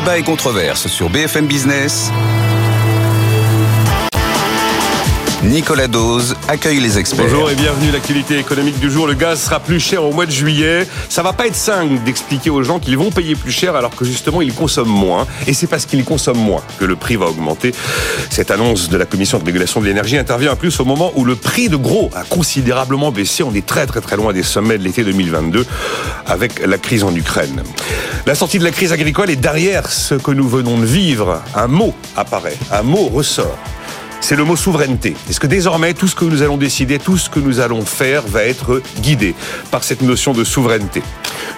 Débat et controverse sur BFM Business. Nicolas Dose accueille les experts. Bonjour et bienvenue à l'actualité économique du jour. Le gaz sera plus cher au mois de juillet. Ça va pas être simple d'expliquer aux gens qu'ils vont payer plus cher alors que justement ils consomment moins. Et c'est parce qu'ils consomment moins que le prix va augmenter. Cette annonce de la Commission de régulation de l'énergie intervient en plus au moment où le prix de gros a considérablement baissé. On est très très très loin des sommets de l'été 2022 avec la crise en Ukraine. La sortie de la crise agricole est derrière ce que nous venons de vivre. Un mot apparaît, un mot ressort c'est le mot souveraineté. Est-ce que désormais, tout ce que nous allons décider, tout ce que nous allons faire va être guidé par cette notion de souveraineté?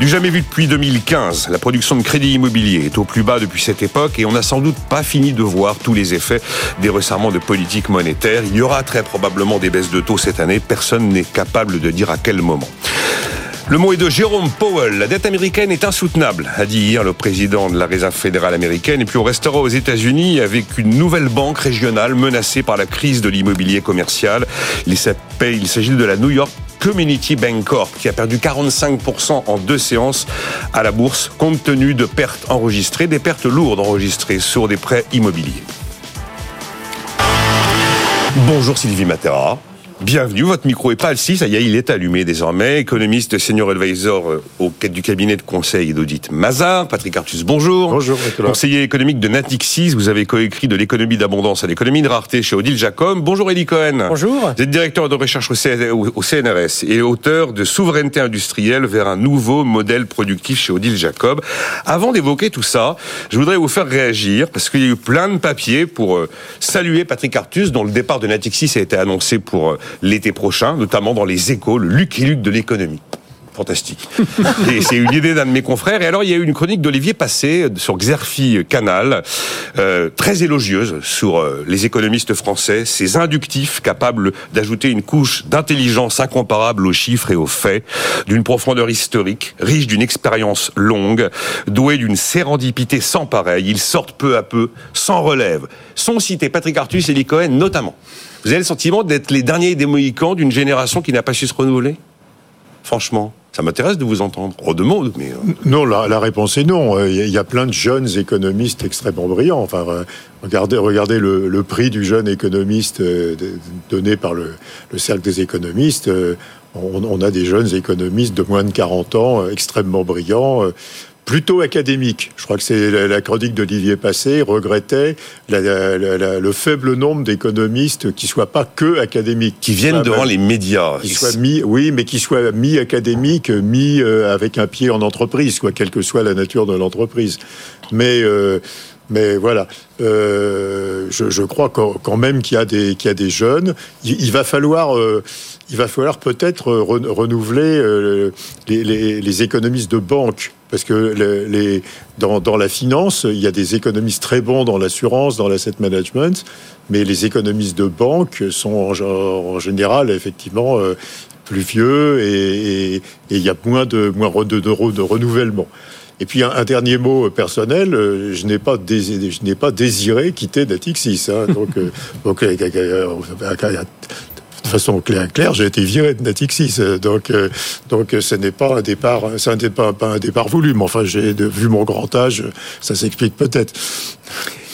Du jamais vu depuis 2015, la production de crédit immobilier est au plus bas depuis cette époque et on n'a sans doute pas fini de voir tous les effets des resserrements de politique monétaire. Il y aura très probablement des baisses de taux cette année, personne n'est capable de dire à quel moment. Le mot est de Jérôme Powell. La dette américaine est insoutenable, a dit hier le président de la Réserve fédérale américaine. Et puis on restera aux États-Unis avec une nouvelle banque régionale menacée par la crise de l'immobilier commercial. Il s'agit de la New York Community Bank Corp, qui a perdu 45% en deux séances à la bourse, compte tenu de pertes enregistrées, des pertes lourdes enregistrées sur des prêts immobiliers. Bonjour Sylvie Matera. Bienvenue, votre micro est pas ici, ça y est, il est allumé désormais. Économiste, senior advisor euh, au du cabinet de conseil et d'audit Mazar. Patrick Artus, bonjour. Bonjour, Conseiller économique de Natixis, vous avez coécrit de l'économie d'abondance à l'économie de rareté chez Odile Jacob. Bonjour Elie Cohen. Bonjour. Vous êtes directeur de recherche au CNRS et auteur de Souveraineté industrielle vers un nouveau modèle productif chez Odile Jacob. Avant d'évoquer tout ça, je voudrais vous faire réagir parce qu'il y a eu plein de papiers pour euh, saluer Patrick Artus dont le départ de Natixis a été annoncé pour euh, l'été prochain, notamment dans les échos, le Lucky Luke de l'économie fantastique. et c'est une idée d'un de mes confrères. Et alors, il y a eu une chronique d'Olivier Passé sur Xerfi Canal, euh, très élogieuse sur euh, les économistes français, ces inductifs capables d'ajouter une couche d'intelligence incomparable aux chiffres et aux faits, d'une profondeur historique, riche d'une expérience longue, douée d'une sérendipité sans pareil. Ils sortent peu à peu, sans relève. Sont cités Patrick Artus et Lee Cohen notamment. Vous avez le sentiment d'être les derniers des Mohicans d'une génération qui n'a pas su se renouveler? Franchement ça m'intéresse de vous entendre. Oh, de mots, mais... Euh. Non, la, réponse est non. Il y, a plein de jeunes économistes extrêmement brillants. Enfin, euh, regardez, le, prix du jeune économiste euh, donné par le, Cercle des économistes. On, on, a des jeunes économistes de moins de 40 ans extrêmement brillants plutôt académique. Je crois que c'est la, chronique d'Olivier Passé regrettait le faible nombre d'économistes qui soient pas que académiques, qui viennent devant les médias, qui soient mis, oui, mais qui soient mis académiques, mis euh, avec un pied en entreprise, quoi, quelle que soit la nature de l'entreprise. Mais euh, mais voilà, euh, je, crois quand même qu'il y a des jeunes. Il, va falloir va falloir peut-être renouveler les, économistes de banque parce que dans, la finance, il y a des économistes très bons dans l'assurance, dans l'asset management, mais les économistes de banque sont en, général effectivement euh, plus vieux et, il y a moins de moins de renouvellement. Et puis un, dernier mot personnel, euh, je n'ai pas désiré, je n'ai pas désiré quitter Natixis. Hein, donc, euh, donc façon claire, claire j'ai été viré de Natixis. Donc, euh, donc ce n'est pas un départ, ça n'est pas, pas un départ voulu. Mais enfin, j'ai vu mon grand âge, ça s'explique peut-être.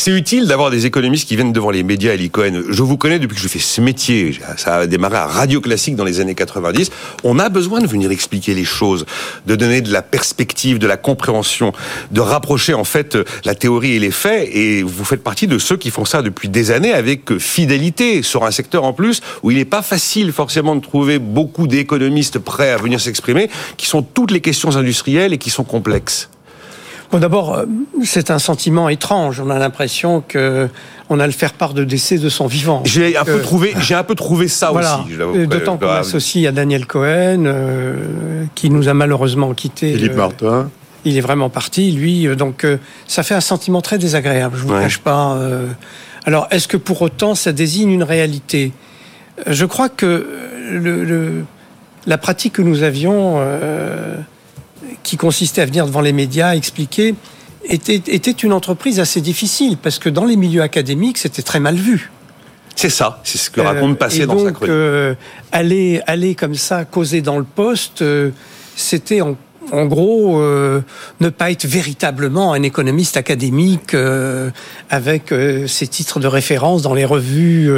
C'est utile d'avoir des économistes qui viennent devant les médias, Eli Cohen. Je vous connais depuis que je fais ce métier. Ça a démarré à Radio Classique dans les années 90. On a besoin de venir expliquer les choses, de donner de la perspective, de la compréhension, de rapprocher en fait la théorie et les faits. Et vous faites partie de ceux qui font ça depuis des années avec fidélité sur un secteur en plus où il n'est pas facile forcément de trouver beaucoup d'économistes prêts à venir s'exprimer, qui sont toutes les questions industrielles et qui sont complexes. Bon, d'abord, euh, c'est un sentiment étrange. On a l'impression que on a le faire part de décès de son vivant. J'ai un peu euh, trouvé, j'ai un peu trouvé ça voilà. aussi. D'autant qu'on associe à Daniel Cohen, euh, qui nous a malheureusement quitté. Philippe Martin. Il est vraiment parti, lui. Donc, ça fait un sentiment très désagréable. Je vous cache pas. Alors, est-ce que pour autant, ça désigne une réalité? Je crois que le, la pratique que nous avions qui consistait à venir devant les médias expliquer, était, était une entreprise assez difficile, parce que dans les milieux académiques, c'était très mal vu. C'est ça, c'est ce que raconte euh, Passé dans sa chronique. Euh, aller, aller comme ça, causer dans le poste, euh, c'était en, en gros, euh, ne pas être véritablement un économiste académique euh, avec euh, ses titres de référence dans les revues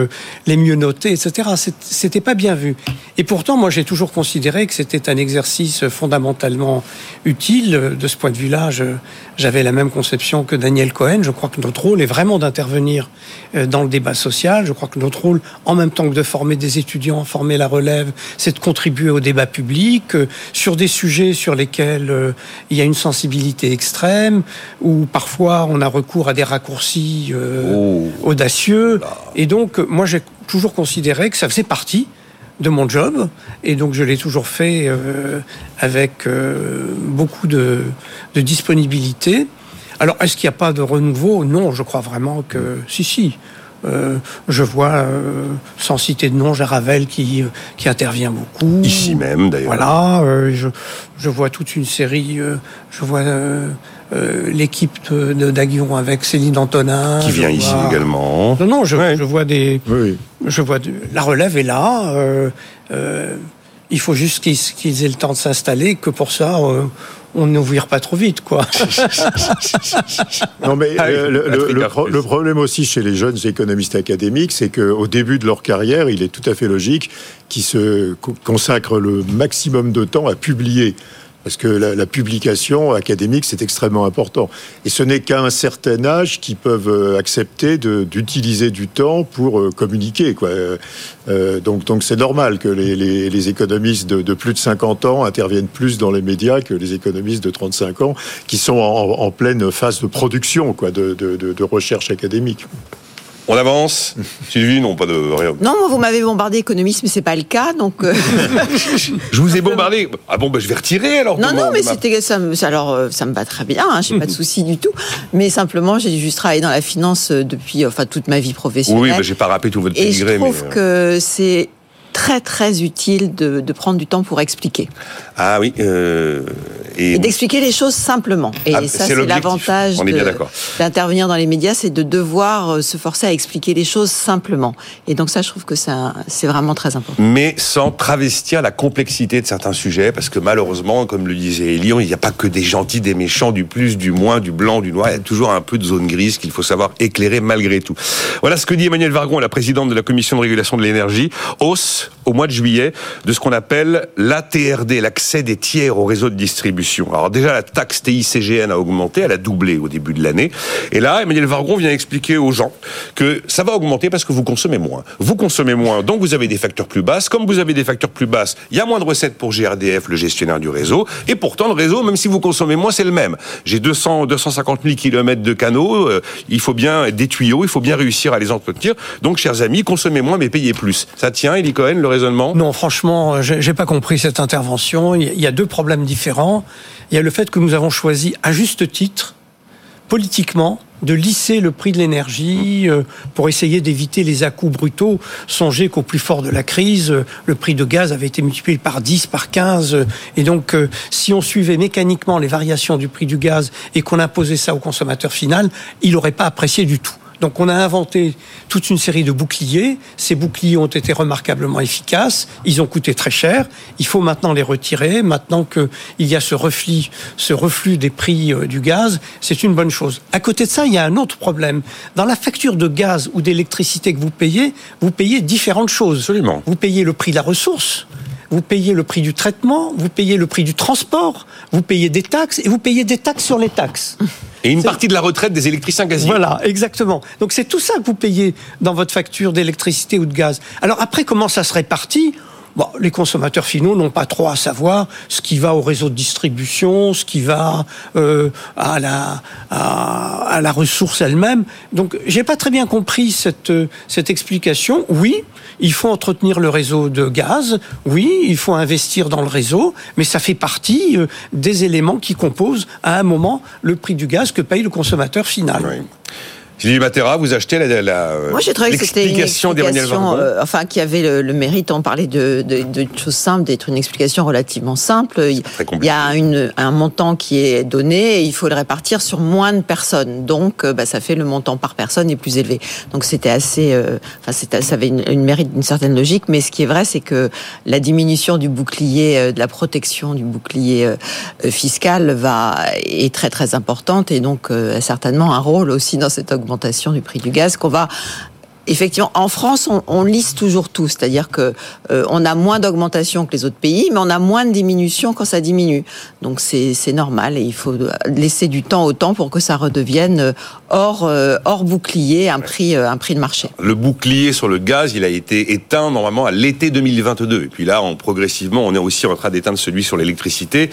les mieux notées, etc. C'était pas bien vu. Et pourtant, moi, j'ai toujours considéré que c'était un exercice fondamentalement utile. De ce point de vue-là, j'avais la même conception que Daniel Cohen. Je crois que notre rôle est vraiment d'intervenir dans le débat social. Je crois que notre rôle, en même temps que de former des étudiants, former la relève, c'est de contribuer au débat public sur des sujets sur lesquels euh, il y a une sensibilité extrême, où parfois on a recours à des raccourcis euh, oh. audacieux. Et donc, moi, j'ai toujours considéré que ça faisait partie de mon job, et donc je l'ai toujours fait euh, avec beaucoup de, disponibilité. Alors, est-ce qu'il n'y a pas de renouveau? Non, je crois vraiment que si, si. Euh, je vois, euh, sans citer de nom, Jaravel qui, qui intervient beaucoup. Ici même, d'ailleurs. Voilà, euh, je, je, vois toute une série, je vois l'équipe de d'Aguillon avec Céline Antonin. Qui vient ici également. Non, non, je, je vois des... Oui. Je vois La relève est là. il faut juste qu'ils aient le temps de s'installer, que pour ça on n'ouvre pas trop vite, quoi. non, mais ah le, problème aussi chez les jeunes économistes académiques, c'est qu'au début de leur carrière, il est tout à fait logique qu'ils se consacrent le maximum de temps à publier parce que la, publication académique, c'est extrêmement important. Et ce n'est qu'à un certain âge qu'ils peuvent euh, accepter d'utiliser du temps pour euh, communiquer. Quoi. Euh, donc, donc c'est normal que les, économistes de, plus de 50 ans interviennent plus dans les médias que les économistes de 35 ans, qui sont en, pleine phase de production quoi, de, de recherche académique. On avance. Sylvie, non, pas de rien. Non, vous m'avez bombardé économiste, mais c'est pas le cas, donc. Euh. je vous ai bombardé. Ah bon, bah, je vais retirer alors. Non, non, mais c'était ça. alors, euh, ça me va très bien. Hein, j'ai pas de souci du tout. Mais simplement, j'ai juste travaillé dans la finance euh, depuis, enfin, toute ma vie professionnelle. Oui, mais j'ai pas rappelé tout votre Et je trouve que c'est très très utile de, de, prendre du temps pour expliquer. Ah oui. Euh, et, d'expliquer les choses simplement. Et ah, ça, c'est l'avantage d'intervenir dans les médias, c'est de devoir euh, se forcer à expliquer les choses simplement. Et donc ça, je trouve que c'est vraiment très important. Mais sans travestir la complexité de certains sujets, parce que malheureusement, comme le disait Elion, il n'y a pas que des gentils, des méchants, du plus, du moins, du blanc, du noir. Il y a toujours un peu de zone grise qu'il faut savoir éclairer malgré tout. Voilà ce que dit Emmanuel Vargon, la présidente de la Commission de régulation de l'énergie. Hausse Peace. Au mois de juillet de ce qu'on appelle l'ATRD, l'accès des tiers au réseau de distribution. Alors déjà, la taxe TICGN a augmenté, elle a doublé au début de l'année. Et là, Emmanuel Vargon vient expliquer aux gens que ça va augmenter parce que vous consommez moins. Vous consommez moins, donc vous avez des facteurs plus basses. Comme vous avez des facteurs plus basses, il y a moins de recettes pour GRDF, le gestionnaire du réseau. Et pourtant, le réseau, même si vous consommez moins, c'est le même. J'ai 200, 250 000 kilomètres de canaux. Euh, il faut bien des tuyaux, il faut bien réussir à les entretenir. Donc, chers amis, consommez moins mais payez plus. Ça tient, Eli Cohen, le Non, franchement, j'ai pas compris cette intervention. Il y a deux problèmes différents. Il y a le fait que nous avons choisi, à juste titre, politiquement, de lisser le prix de l'énergie euh, pour essayer d'éviter les à-coups brutaux. Songez qu'au plus fort de la crise, le prix de gaz avait été multiplié par 10, par 15. Et donc, euh, si on suivait mécaniquement les variations du prix du gaz et qu'on imposait ça au consommateur final, il n'aurait pas apprécié du tout. Donc on a inventé toute une série de boucliers. Ces boucliers ont été remarquablement efficaces. Ils ont coûté très cher. Il faut maintenant les retirer. Maintenant qu'il y a ce reflux, ce reflux des prix euh, du gaz, c'est une bonne chose. À côté de ça, il y a un autre problème. Dans la facture de gaz ou d'électricité que vous payez, vous payez différentes choses. Absolument. Vous payez le prix de la ressource vous payez le prix du traitement, vous payez le prix du transport, vous payez des taxes et vous payez des taxes sur les taxes. Et une partie de la retraite des électriciens gaziers. Voilà, exactement. Donc c'est tout ça que vous payez dans votre facture d'électricité ou de gaz. Alors après, comment ça se répartit Les consommateurs finaux n'ont pas trop à savoir ce qui va au réseau de distribution, ce qui va euh, à, la, à, la ressource elle-même. Donc, j'ai pas très bien compris cette, cette explication. Oui, il faut entretenir le réseau de gaz. Oui, il faut investir dans le réseau, mais ça fait partie euh, des éléments qui composent à un moment le prix du gaz que paye le consommateur final. Sylvie Matera, vous achetez la, la Moi, j'ai trouvé que c'était une explication euh, enfin, qui avait le, mérite, on parlait de, de, de choses simples, d'être une explication relativement simple. Il y a une, un montant qui est donné et il faut le répartir sur moins de personnes. Donc, euh, bah, ça fait le montant par personne est plus élevé. Donc, c'était assez, euh, enfin, ça avait une, une mérite d'une certaine logique. Mais ce qui est vrai, c'est que la diminution du bouclier, de la protection du bouclier fiscal va, est très, très importante et donc, a certainement un rôle aussi dans cette augmentation du prix du gaz qu'on va effectivement, en France, on, lisse toujours tout, c'est-à-dire que euh, on a moins d'augmentation que les autres pays, mais on a moins de diminution quand ça diminue. Donc c'est normal et il faut laisser du temps au temps pour que ça redevienne euh, hors euh, hors bouclier, un prix un prix de marché. Le bouclier sur le gaz, il a été éteint normalement à l'été 2022, et puis là, on, progressivement, on est aussi en train d'éteindre celui sur l'électricité.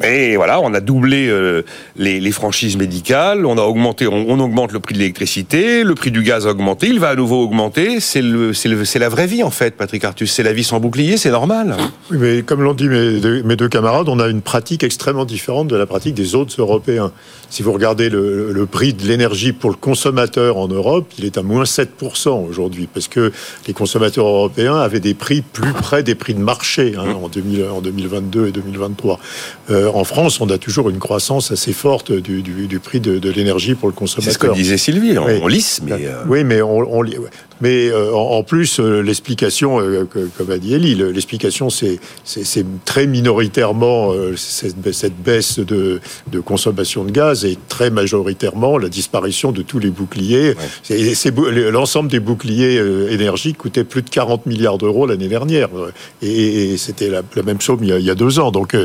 Mais voilà, on a doublé euh, les, franchises médicales, on a augmenté, on, augmente le prix de l'électricité, le prix du gaz a augmenté, il va à nouveau augmenter. C'est la vraie vie en fait, Patrick Artus. C'est la vie sans bouclier, c'est normal. Oui, mais comme l'ont dit mes deux, mes deux, camarades, on a une pratique extrêmement différente de la pratique des autres Européens. Si vous regardez le, prix de l'énergie pour le consommateur en Europe, il est à moins 7% aujourd'hui, parce que les consommateurs européens avaient des prix plus près des prix de marché hein, en, 2000, en 2022 et 2023. Euh, en France, on a toujours une croissance assez forte du, prix de, l'énergie pour le consommateur. C'est ce que disait Sylvie, on, lisse, mais... Euh, oui, mais on, mais euh, en, plus, l'explication, comme a dit Elie, l'explication, c'est très minoritairement cette, baisse de, consommation de gaz et très majoritairement la disparition de tous les boucliers. L'ensemble des boucliers énergie coûtait plus de 40 milliards d'euros l'année dernière. Et, c'était la, même somme il y, a, il y a deux ans. Donc,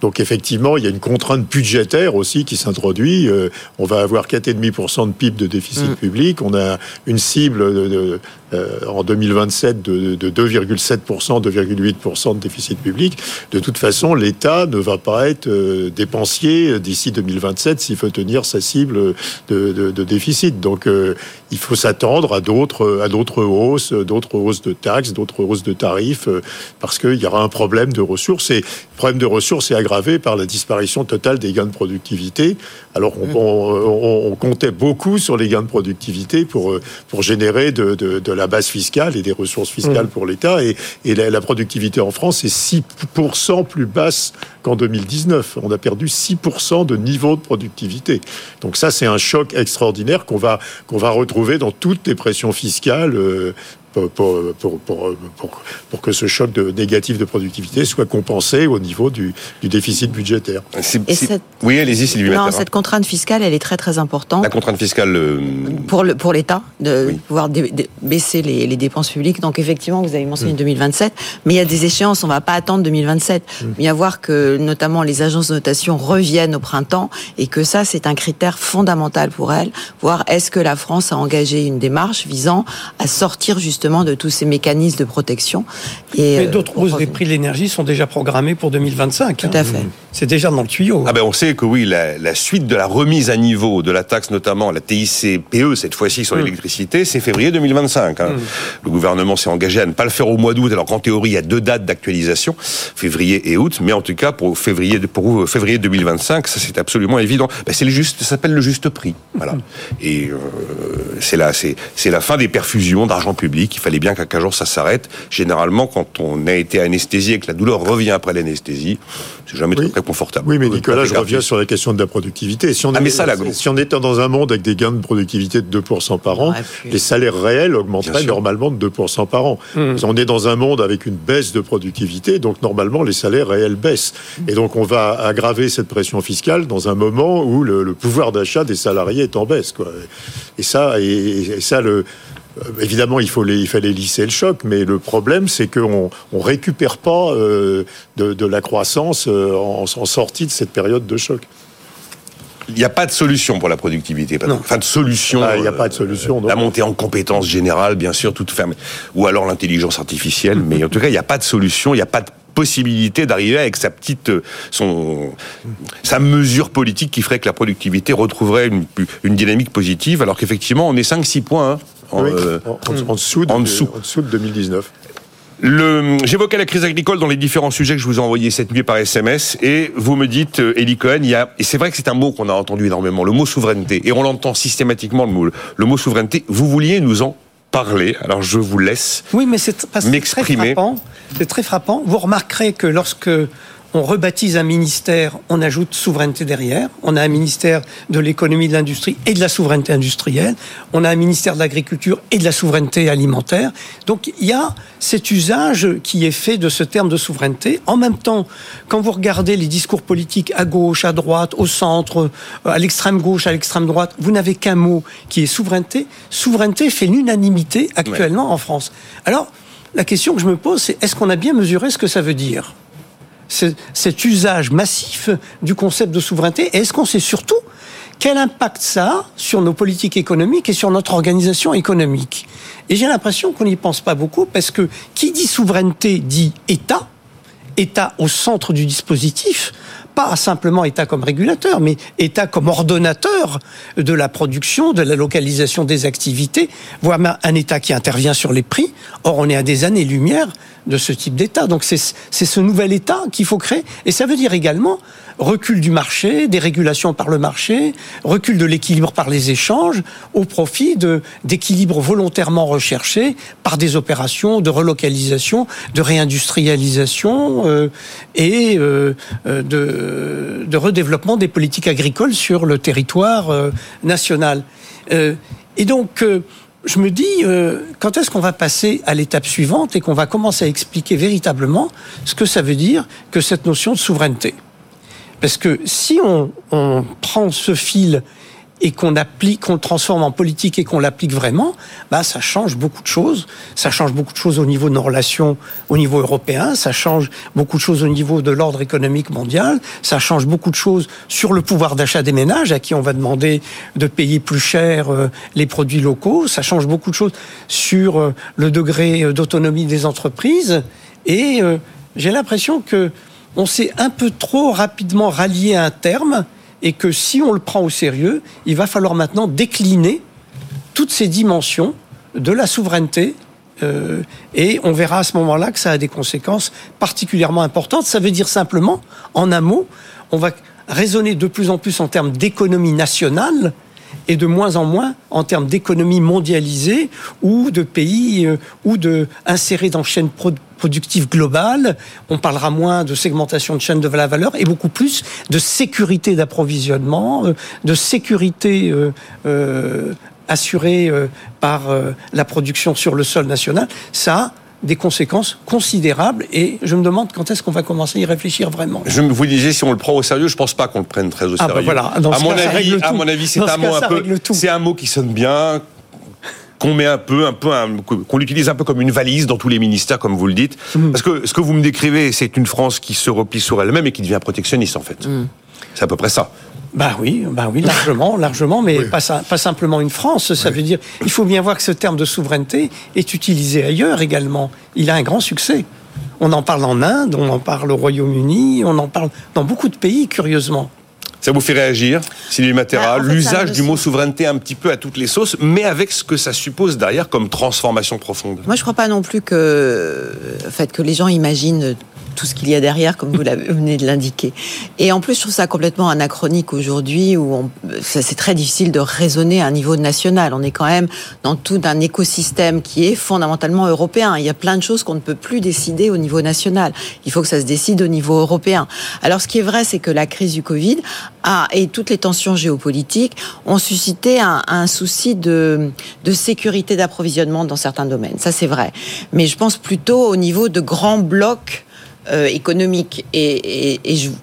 donc effectivement, effectivement, il y a une contrainte budgétaire aussi qui s'introduit. Euh, on va avoir 4,5% de PIB de déficit mm. public. On a une cible de, euh, en 2027 de, 2,7%, 2,8% de déficit public. De toute façon, l'État ne va pas être euh, dépensier d'ici 2027 s'il veut tenir sa cible de, déficit. Donc, il faut s'attendre à d'autres à d'autres hausses, d'autres hausses de taxes, d'autres hausses de tarifs, parce qu'il y aura un problème de ressources. Et le problème de ressources est aggravé par la disparition totale des gains de productivité. Alors on, on, comptait beaucoup sur les gains de productivité pour, euh, pour générer de, de, la base fiscale et des ressources fiscales mmh. pour l'État. Et, et la, productivité en France est 6% plus basse qu'en 2019. On a perdu 6% de niveau de productivité. Donc ça, c'est un choc extraordinaire qu'on va, qu'on va retrouver dans toutes les pressions fiscales euh, pour, pour, pour, pour, que ce choc de, négatif de productivité soit compensé au niveau du, du déficit budgétaire. Oui, allez-y, Sylvie. Non, cette contrainte fiscale, elle est très très importante. La contrainte fiscale euh, pour le pour l'État de pouvoir baisser les, les, dépenses publiques. Donc effectivement, vous avez mentionné 2027, mm. mais il y a des échéances. On ne va pas attendre 2027. Mm. Il y a voir que notamment les agences de notation reviennent au printemps et que ça, c'est un critère fondamental pour elles. Voir est-ce que la France a engagé une démarche visant à sortir justement de tous ces mécanismes de protection. Et, Mais euh, d'autres hausses des prix de l'énergie sont déjà programmées pour 2025. Tout à hein. fait. C'est déjà dans le tuyau. Ah ben on sait que oui, la, suite de la remise à niveau de la taxe, notamment la TICPE, cette fois-ci sur mm. l'électricité, c'est février 2025. Hein. Mm. Le gouvernement s'est engagé à ne pas le faire au mois d'août, alors qu'en théorie, il y a deux dates d'actualisation, février et août, mais en tout cas, pour février, pour février 2025, ça c'est absolument évident. Ben, c'est le juste, ça s'appelle le juste prix. Voilà. Mm. Et euh, c'est là, c'est la fin des perfusions d'argent public il fallait bien qu'à jour ça s'arrête. Généralement, quand on a été anesthésié et que la douleur revient après l'anesthésie, c'est jamais très, confortable. Oui, mais Nicolas, je reviens sur la question de la productivité. Si on, ah, si on était dans un monde avec des gains de productivité de 2% par an, les salaires réels augmenteraient normalement de 2% par an. Mmh. On est dans un monde avec une baisse de productivité, donc normalement les salaires réels baissent. Et donc on va aggraver cette pression fiscale dans un moment où le, pouvoir d'achat des salariés est en baisse. Quoi. Et ça, et ça le, évidemment, il, faut il fallait lisser le choc, mais le problème, c'est qu'on ne récupère pas euh, de, la croissance euh, en, sortie de cette période de choc. Il n'y a pas de solution pour la productivité. Enfin, de solution. Ah, il n'y a pas de solution. La montée en compétences générales, bien sûr, toute ferme. Ou alors l'intelligence artificielle. mais en tout cas, il n'y a pas de solution. Il n'y a pas de possibilité d'arriver avec sa petite son sa mesure politique qui ferait que la productivité retrouverait une, une dynamique positive alors qu'effectivement on est 5 6 points hein, en, dessous de, en, dessous. de 2019. J'évoquais la crise agricole dans les différents sujets que je vous ai envoyés cette nuit par SMS et vous me dites, euh, Eli Cohen, il y a, et c'est vrai que c'est un mot qu'on a entendu énormément, le mot souveraineté, et on l'entend systématiquement le mot, le mot souveraineté. Vous vouliez nous en parler, alors je vous laisse Oui, mais c'est très frappant. C'est très frappant. Vous remarquerez que lorsque on rebaptise un ministère, on ajoute souveraineté derrière. On a un ministère de l'économie, de l'industrie et de la souveraineté industrielle. On a un ministère de l'agriculture et de la souveraineté alimentaire. Donc il y a cet usage qui est fait de ce terme de souveraineté. En même temps, quand vous regardez les discours politiques à gauche, à droite, au centre, euh, à l'extrême gauche, à l'extrême droite, vous n'avez qu'un mot qui est souveraineté. Souveraineté fait l'unanimité actuellement en France. Alors, la question que je me pose, c'est est-ce qu'on a bien mesuré ce que ça veut dire? Cet usage massif du concept de souveraineté Et est-ce qu'on sait surtout quel impact ça a sur nos politiques économiques et sur notre organisation économique? Et j'ai l'impression qu'on n'y pense pas beaucoup parce que qui dit souveraineté dit État, État au centre du dispositif, pas simplement État comme régulateur, mais État comme ordonnateur de la production, de la localisation des activités, voire un État qui intervient sur les prix. Or, on est à des années-lumière de ce type d'État. Donc c'est ce nouvel État qu'il faut créer. Et ça veut dire également recul du marché, des régulations par le marché, recul de l'équilibre par les échanges, au profit d'équilibres volontairement recherchés par des opérations de relocalisation, de réindustrialisation euh, et euh, euh, de, de, redéveloppement des politiques agricoles sur le territoire national. et donc, je me dis, euh, quand est-ce qu'on va passer à l'étape suivante et qu'on va commencer à expliquer véritablement ce que ça veut dire que cette notion de souveraineté? Parce que si on, prend ce fil et qu'on le transforme en politique et qu'on l'applique vraiment, bah ça change beaucoup de choses. Ça change beaucoup de choses au niveau de nos relations au niveau européen. Ça change beaucoup de choses au niveau de l'ordre économique mondial. Ça change beaucoup de choses sur le pouvoir d'achat des ménages à qui on va demander de payer plus cher euh, les produits locaux. Ça change beaucoup de choses sur euh, le degré euh, d'autonomie des entreprises. Et j'ai l'impression que on s'est un peu trop rapidement rallié à un terme et que si on le prend au sérieux, il va falloir maintenant décliner toutes ces dimensions de la souveraineté. Euh, et on verra à ce moment-là que ça a des conséquences particulièrement importantes. Ça veut dire simplement, en un mot, on va raisonner de plus en plus en termes d'économie nationale et de moins en moins en termes d'économie mondialisée ou de pays euh, ou de insérés dans chaîne productive globale. On parlera moins de segmentation de chaîne de la valeur et beaucoup plus de sécurité d'approvisionnement, euh, de sécurité euh, assurée par la production sur le sol national. Ça, des conséquences considérables et je me demande quand est-ce qu'on va commencer à y réfléchir vraiment. Je vous disais si on le prend au sérieux, je pense pas qu'on le prenne très au ah, bah sérieux. voilà. à, mon avis, à mon avis, c'est un mot un peu c'est un mot qui sonne bien qu'on met un peu, un peu, qu'on l'utilise un peu comme une valise dans tous les ministères, comme vous le dites. Mm. Parce que ce que vous me décrivez, c'est une France qui se replie sur elle-même et qui devient protectionniste, en fait. Mm. C'est à peu près ça. Bah oui, bah oui, largement, largement, mais pas, pas, simplement une France. Ça veut dire, il faut bien voir que ce terme de souveraineté est utilisé ailleurs également. Il a un grand succès. On en parle en Inde, on en parle au Royaume-Uni, on en parle dans beaucoup de pays, curieusement. Ça vous fait réagir, Sylvie Matera, bah, l'usage du mot souveraineté un petit peu à toutes les sauces, mais avec ce que ça suppose derrière comme transformation profonde? Moi, je ne crois pas non plus que, en fait, que les gens imaginent tout ce qu'il y a derrière, comme vous venez de l'indiquer. Et en plus, je trouve ça complètement anachronique aujourd'hui, où c'est très difficile de raisonner à un niveau national. On est quand même dans tout un écosystème qui est fondamentalement européen. Il y a plein de choses qu'on ne peut plus décider au niveau national. Il faut que ça se décide au niveau européen. Alors, ce qui est vrai, c'est que la crise du Covid a, et toutes les tensions géopolitiques ont suscité un, un souci de, de sécurité d'approvisionnement dans certains domaines. Ça, c'est vrai. Mais je pense plutôt au niveau de grands blocs euh, économique. Et,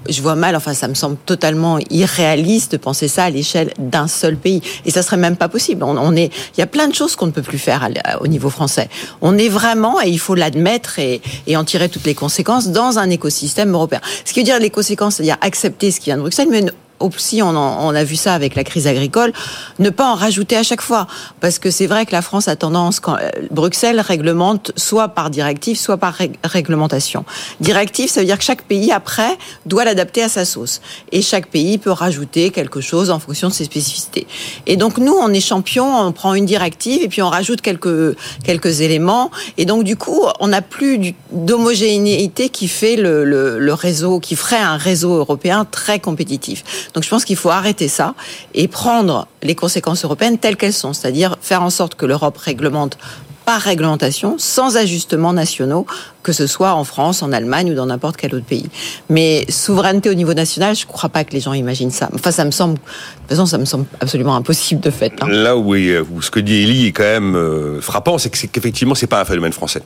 je, vois mal, enfin, ça me semble totalement irréaliste de penser ça à l'échelle d'un seul pays. Et ça serait même pas possible. On, est, il y a plein de choses qu'on ne peut plus faire au niveau français. On est vraiment, et il faut l'admettre et, en tirer toutes les conséquences, dans un écosystème européen. Ce qui veut dire les conséquences, c'est-à-dire accepter ce qui vient de Bruxelles, mais aussi, on, on, a vu ça avec la crise agricole, ne pas en rajouter à chaque fois. Parce que c'est vrai que la France a tendance, quand euh, Bruxelles réglemente soit par directive, soit par réglementation. Directive, ça veut dire que chaque pays, après, doit l'adapter à sa sauce. Et chaque pays peut rajouter quelque chose en fonction de ses spécificités. Et donc, nous, on est champion, on prend une directive et puis on rajoute quelques, quelques éléments. Et donc, du coup, on n'a plus d'homogénéité qui fait le, le, le réseau, qui ferait un réseau européen très compétitif. Donc je pense qu'il faut arrêter ça et prendre les conséquences européennes telles qu'elles sont, c'est-à-dire faire en sorte que l'Europe réglemente par réglementation, sans ajustements nationaux, que ce soit en France, en Allemagne ou dans n'importe quel autre pays. Mais souveraineté au niveau national, je ne crois pas que les gens imaginent ça. Enfin, ça me semble, de toute façon, ça me semble absolument impossible de fait. Hein. Là où, où, ce que dit Elie est quand même euh, frappant, c'est qu'effectivement, c'est pas un phénomène français.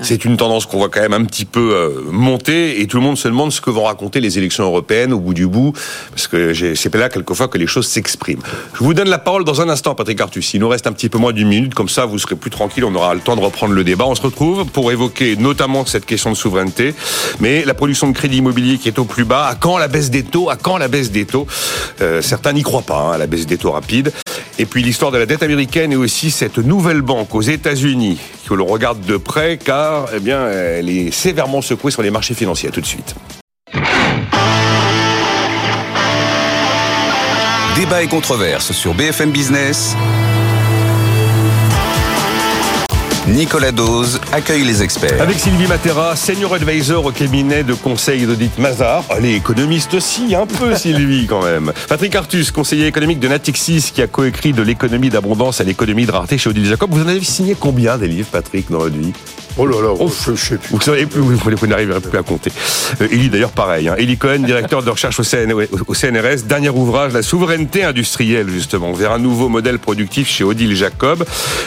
C'est une tendance qu'on voit quand même un petit peu euh, monter, et tout le monde se demande ce que vont raconter les élections européennes au bout du bout, parce que c'est là quelquefois que les choses s'expriment. Je vous donne la parole dans un instant, Patrick Artus. Il nous reste un petit peu moins d'une minute, comme ça, vous serez plus tranquille. On aura le temps de reprendre le débat. On se retrouve pour évoquer notamment cette question de souveraineté, mais la production de crédit immobilier qui est au plus bas. À quand la baisse des taux À quand la baisse des taux euh, Certains n'y croient pas, hein, à la baisse des taux rapide. Et puis l'histoire de la dette américaine et aussi cette nouvelle banque aux États-Unis que l'on regarde de près car eh bien, elle est sévèrement secouée sur les marchés financiers. tout de suite. Débat et controverse sur BFM Business. Nicolas Dose accueille les experts. Avec Sylvie Matera, senior advisor au cabinet de conseil d'audit Mazar. Elle est économiste aussi, un peu Sylvie quand même. Patrick Artus, conseiller économique de Natixis, qui a coécrit de l'économie d'abondance à l'économie de rareté chez Odile Jacob. Vous en avez signé combien des livres, Patrick, dans votre vie? Oh là là, je, sais plus. Vous, savez plus, vous, n'arriverez plus à compter. Euh, d'ailleurs pareil. Hein. Cohen, directeur de recherche au, au, CNRS, dernier ouvrage, La souveraineté industrielle justement, vers un nouveau modèle productif chez Odile Jacob.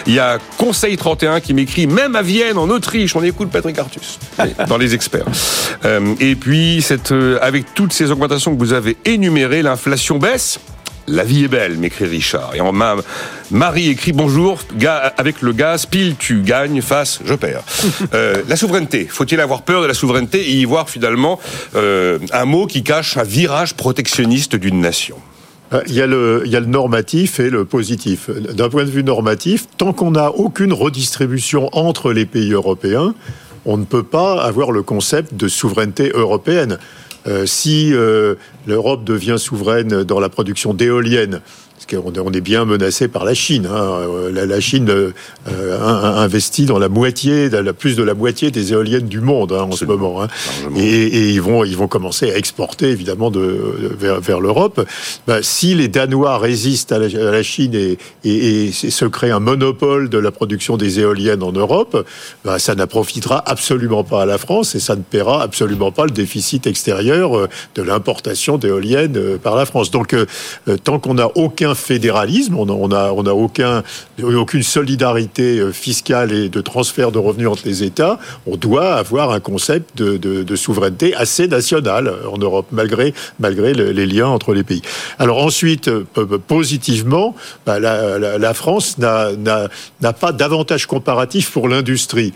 Il y a Conseil 31 qui m'écrit, même à Vienne, en Autriche, on écoute Patrick Artus, dans les experts. Euh, et puis, cette, euh, avec toutes ces augmentations que vous avez énumérées, l'inflation baisse la vie est belle, m'écrit Richard. Et ma, Marie écrit bonjour, avec le gaz, pile tu gagnes, face je perds. Euh, la souveraineté, faut-il avoir peur de la souveraineté et y voir finalement euh, un mot qui cache un virage protectionniste d'une nation? Euh, il y, a le, il y a le normatif et le positif. D'un point de vue normatif, tant qu'on n'a aucune redistribution entre les pays européens, on ne peut pas avoir le concept de souveraineté européenne. Euh, si euh, l'Europe devient souveraine dans la production d'éoliennes, parce qu'on est bien menacé par la Chine. Hein. La, Chine euh, investit dans la moitié, plus de la moitié des éoliennes du monde hein, en ce moment. Hein. Et, ils vont, ils vont commencer à exporter évidemment de, vers, l'Europe. Bah, si les Danois résistent à la, Chine et, et, se créent un monopole de la production des éoliennes en Europe, bah, ça n'approfitera absolument pas à la France et ça ne paiera absolument pas le déficit extérieur euh, de l'importation d'éoliennes euh, par la France. Donc, tant qu'on n'a aucun fédéralisme, on n'a on a, aucun, aucune solidarité euh, fiscale et de transfert de revenus entre les États. On doit avoir un concept de, souveraineté assez national en Europe, malgré, malgré les liens entre les pays. Alors ensuite, euh, positivement, bah, la France n'a pas d'avantage comparatif pour l'industrie.